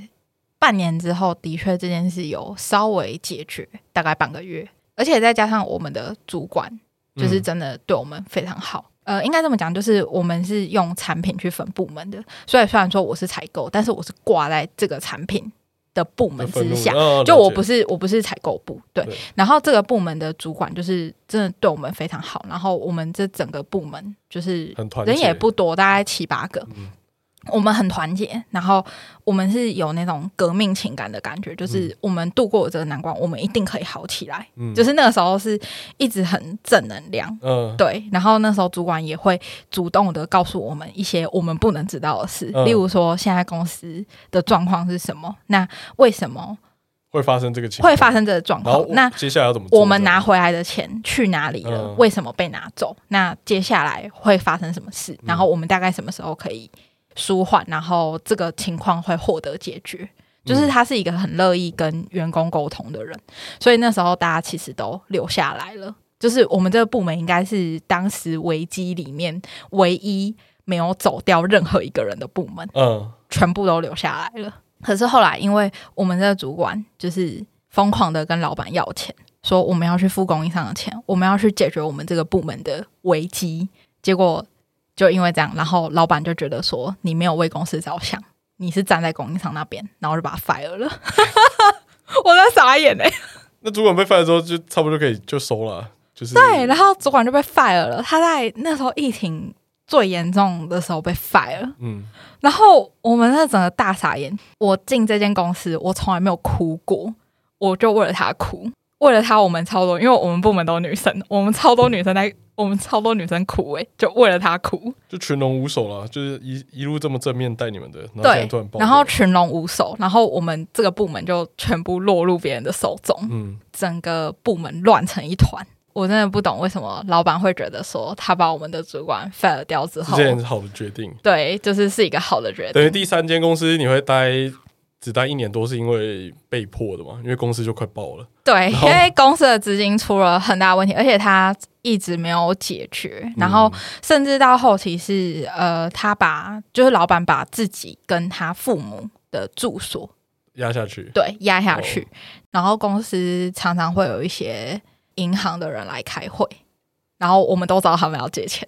半年之后，的确这件事有稍微解决，大概半个月，而且再加上我们的主管，就是真的对我们非常好。嗯、呃，应该这么讲，就是我们是用产品去分部门的，所以虽然说我是采购，但是我是挂在这个产品的部门之下，哦、就我不是我不是采购部，对，对。然后这个部门的主管就是真的对我们非常好，然后我们这整个部门就是人也不多，大概七八个。嗯我们很团结，然后我们是有那种革命情感的感觉，就是我们度过这个难关，我们一定可以好起来。嗯，就是那个时候是一直很正能量。嗯，对。然后那时候主管也会主动的告诉我们一些我们不能知道的事，嗯、例如说现在公司的状况是什么，那为什么会发生这个情况？会发生这个状况？那接下来要怎么做？我们拿回来的钱去哪里了？嗯、为什么被拿走？那接下来会发生什么事？然后我们大概什么时候可以？舒缓，然后这个情况会获得解决。就是他是一个很乐意跟员工沟通的人，所以那时候大家其实都留下来了。就是我们这个部门应该是当时危机里面唯一没有走掉任何一个人的部门，嗯，全部都留下来了。可是后来，因为我们这个主管就是疯狂的跟老板要钱，说我们要去付供应商的钱，我们要去解决我们这个部门的危机，结果。就因为这样，然后老板就觉得说你没有为公司着想，你是站在供应商那边，然后就把他 fire 了。我在傻眼哎、欸！那主管被 fire 之后，就差不多可以就收了，就是对。然后主管就被 fire 了，他在那时候疫情最严重的时候被 fire。嗯。然后我们那整个大傻眼。我进这间公司，我从来没有哭过，我就为了他哭，为了他，我们超多，因为我们部门都是女生，我们超多女生在。我们超多女生哭哎、欸，就为了他哭，就群龙无首了，就是一一路这么正面带你们的，对，然后群龙无首，然后我们这个部门就全部落入别人的手中，嗯，整个部门乱成一团。我真的不懂为什么老板会觉得说他把我们的主管 fire 掉之后，这件是好的决定，对，就是是一个好的决定。等于第三间公司你会待只待一年多，是因为被迫的嘛？因为公司就快爆了，对，因为公司的资金出了很大问题，而且他。一直没有解决，然后甚至到后期是呃，他把就是老板把自己跟他父母的住所压下去，对，压下去，哦，然后公司常常会有一些银行的人来开会，然后我们都知道他们要借钱。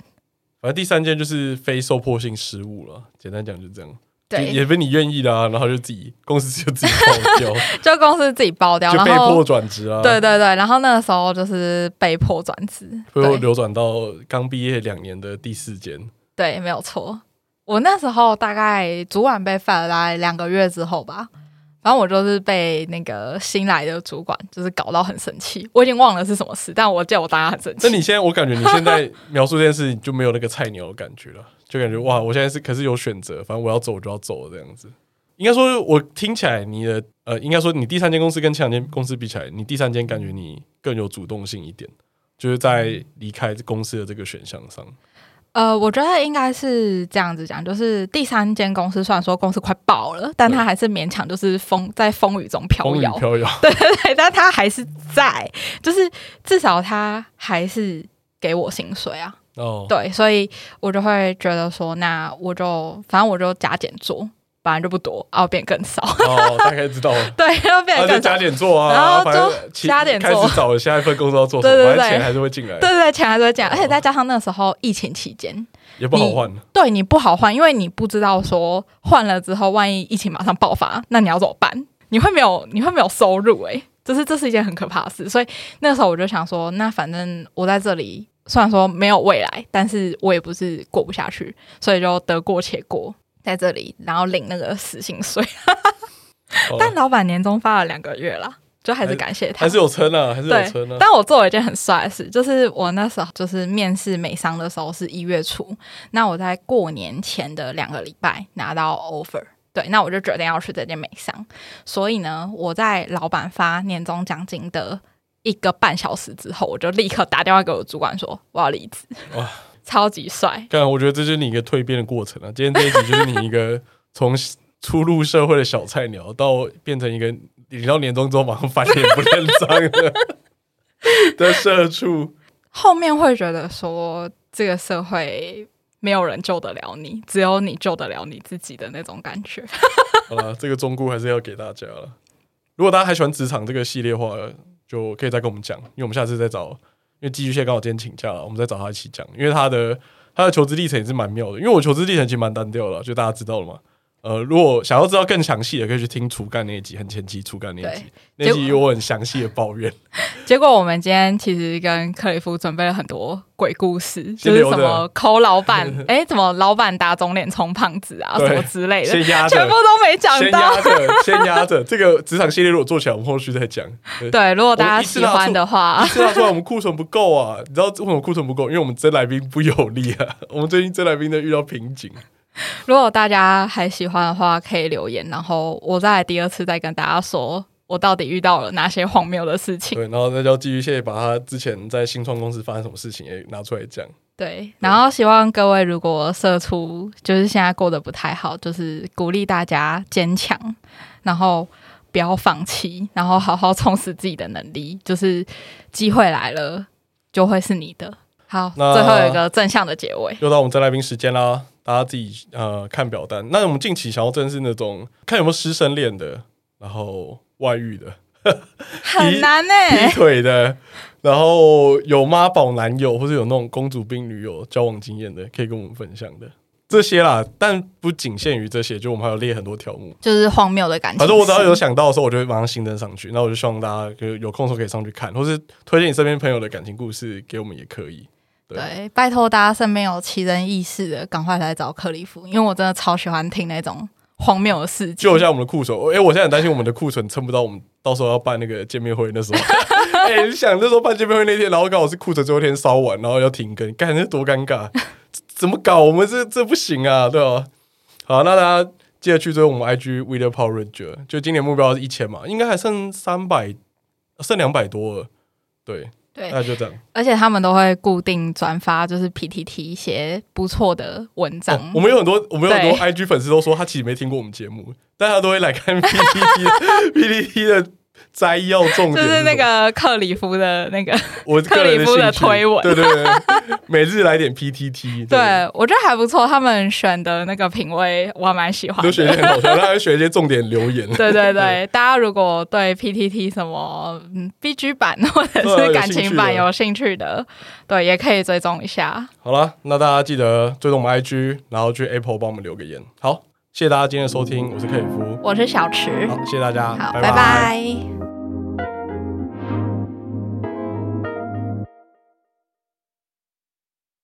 反正第三件就是非受迫性失误了，简单讲就这样。对，也非你愿意的啊，然后就自己公司就自己包掉，就公司自己包掉，就被迫转职啊。对对对，然后那个时候就是被迫转职，会流转到刚毕业两年的第四间。对，没有错。我那时候大概主管被 fire 大概两个月之后吧，反正我就是被那个新来的主管就是搞到很生气，我已经忘了是什么事，但我记得我当时很生气。那你现在，我感觉你现在描述这件事情就没有那个菜鸟的感觉了。就感觉哇，我现在是可是有选择，反正我要走我就要走这样子。应该说，我听起来你的呃，应该说你第三间公司跟前两间公司比起来，你第三间感觉你更有主动性一点，就是在离开公司的这个选项上。呃，我觉得应该是这样子讲，就是第三间公司虽然说公司快爆了，但它还是勉强就是风在风雨中飘摇，飘摇。对对对，但它还是在，就是至少它还是给我薪水啊。哦，对，所以我就会觉得说，那我就反正我就加减做，反正就不多，然后变更少。哦，大概知道了。对，要变更少。加点做啊，然后就加点做，开始找下一份工作要做什么，对对对，钱还是会进来。对对对，钱还是会进来，而且再加上那时候疫情期间也不好换。对，你不好换，因为你不知道说换了之后，万一疫情马上爆发，那你要怎么办？你会没有，你会没有收入？哎，就是这是一件很可怕的事。所以那时候我就想说，那反正我在这里。虽然说没有未来，但是我也不是过不下去，所以就得过且过在这里，然后领那个死薪水。但老板年终发了两个月啦，就还是感谢他，还是有撑啊，还是有撑啊。但我做了一件很帅的事，就是我那时候就是面试美商的时候是一月初，那我在过年前的两个礼拜拿到 offer，对，那我就决定要去这间美商，所以呢，我在老板发年终奖金的。一个半小时之后，我就立刻打电话给我主管说我要离职。哇，超级帅！干，我觉得这就是你一个蜕变的过程啊。今天这一集就是你一个从初入社会的小菜鸟到变成一个领到年终之后马上翻脸不认账的。的社畜。后面会觉得说，这个社会没有人救得了你，只有你救得了你自己的那种感觉。好了，这个忠告还是要给大家了。如果大家还喜欢职场这个系列的话，就可以再跟我们讲，因为我们下次再找，因为寄居蟹刚好今天请假了，我们再找他一起讲，因为他的他的求职历程也是蛮妙的，因为我求职历程其实蛮单调了，就大家知道了嘛。呃，如果想要知道更详细的，可以去听初干那一集，很前期初干那一集，那集有我很详细的抱怨。结果我们今天其实跟克里夫准备了很多鬼故事，就是什么抠老板，哎、欸，怎么老板打肿脸充胖子啊，什么之类的，先压全部都没讲到，先压着。这个职场系列如果做起来，我们后续再讲。对，对，如果大家喜欢的话，一次拿出来我们库存不够啊，你知道为什么库存不够？因为我们真来宾不有力啊，我们最近真来宾都遇到瓶颈。如果大家还喜欢的话，可以留言，然后我再来第二次再跟大家说，我到底遇到了哪些荒谬的事情。对，然后再叫寄居蟹把他之前在新创公司发生什么事情也拿出来讲。对，然后希望各位如果社畜就是现在过得不太好，就是鼓励大家坚强，然后不要放弃，然后好好充实自己的能力，就是机会来了就会是你的。好，那最后有一个正向的结尾，又到我们征来宾时间啦。大家自己呃看表单。那我们近期想要真是那种看有没有师生恋的，然后外遇的，很难呢、欸。劈腿的，然后有妈宝男友或者有那种公主病女友交往经验的，可以跟我们分享的这些啦。但不仅限于这些，就我们还有列很多条目，就是荒谬的感觉。反正我只要有想到的时候，我就会马上新增上去。那我就希望大家就有空的时候可以上去看，或是推荐你身边朋友的感情故事给我们也可以。对，对，拜托大家身边有奇人异事的，赶快来找克里夫，因为我真的超喜欢听那种荒谬的事情。救一下我们的库存，哎、欸，我现在很担心我们的库存撑不到，我们到时候要办那个见面会那时候。哎、欸，你想那时候办见面会那天，然后刚好是库存最后一天烧完，然后要停更，感觉多尴尬，怎么搞？我们这这不行啊，对吧、啊？好，那大家记得去追我们 IG Video Power Ranger，就今年目标是一千嘛，应该还剩三百，剩两百多了，对。对，那就这样。而且他们都会固定转发，就是 PTT 一些不错的文章。哦，我们有很多，我们有很多 IG 粉丝都说他其实没听过我们节目，但他都会来看 PTT PTT 的。摘要重点就是那个克里夫的那个，我克里夫的推文，对对对，每日来点 PTT，对，对我觉得还不错，他们选的那个品味我还蛮喜欢的，都选一些很好笑，他还选一些重点留言，对对对，大家如果对 PTT 什么嗯 BG 版或者是 感情版有兴趣的，对，也可以追踪一下。好了，那大家记得追踪我们 IG，然后去 Apple 帮我们留个言。好，谢谢大家今天的收听，我是克里夫，我是小池，好，谢谢大家，好，拜拜。拜拜。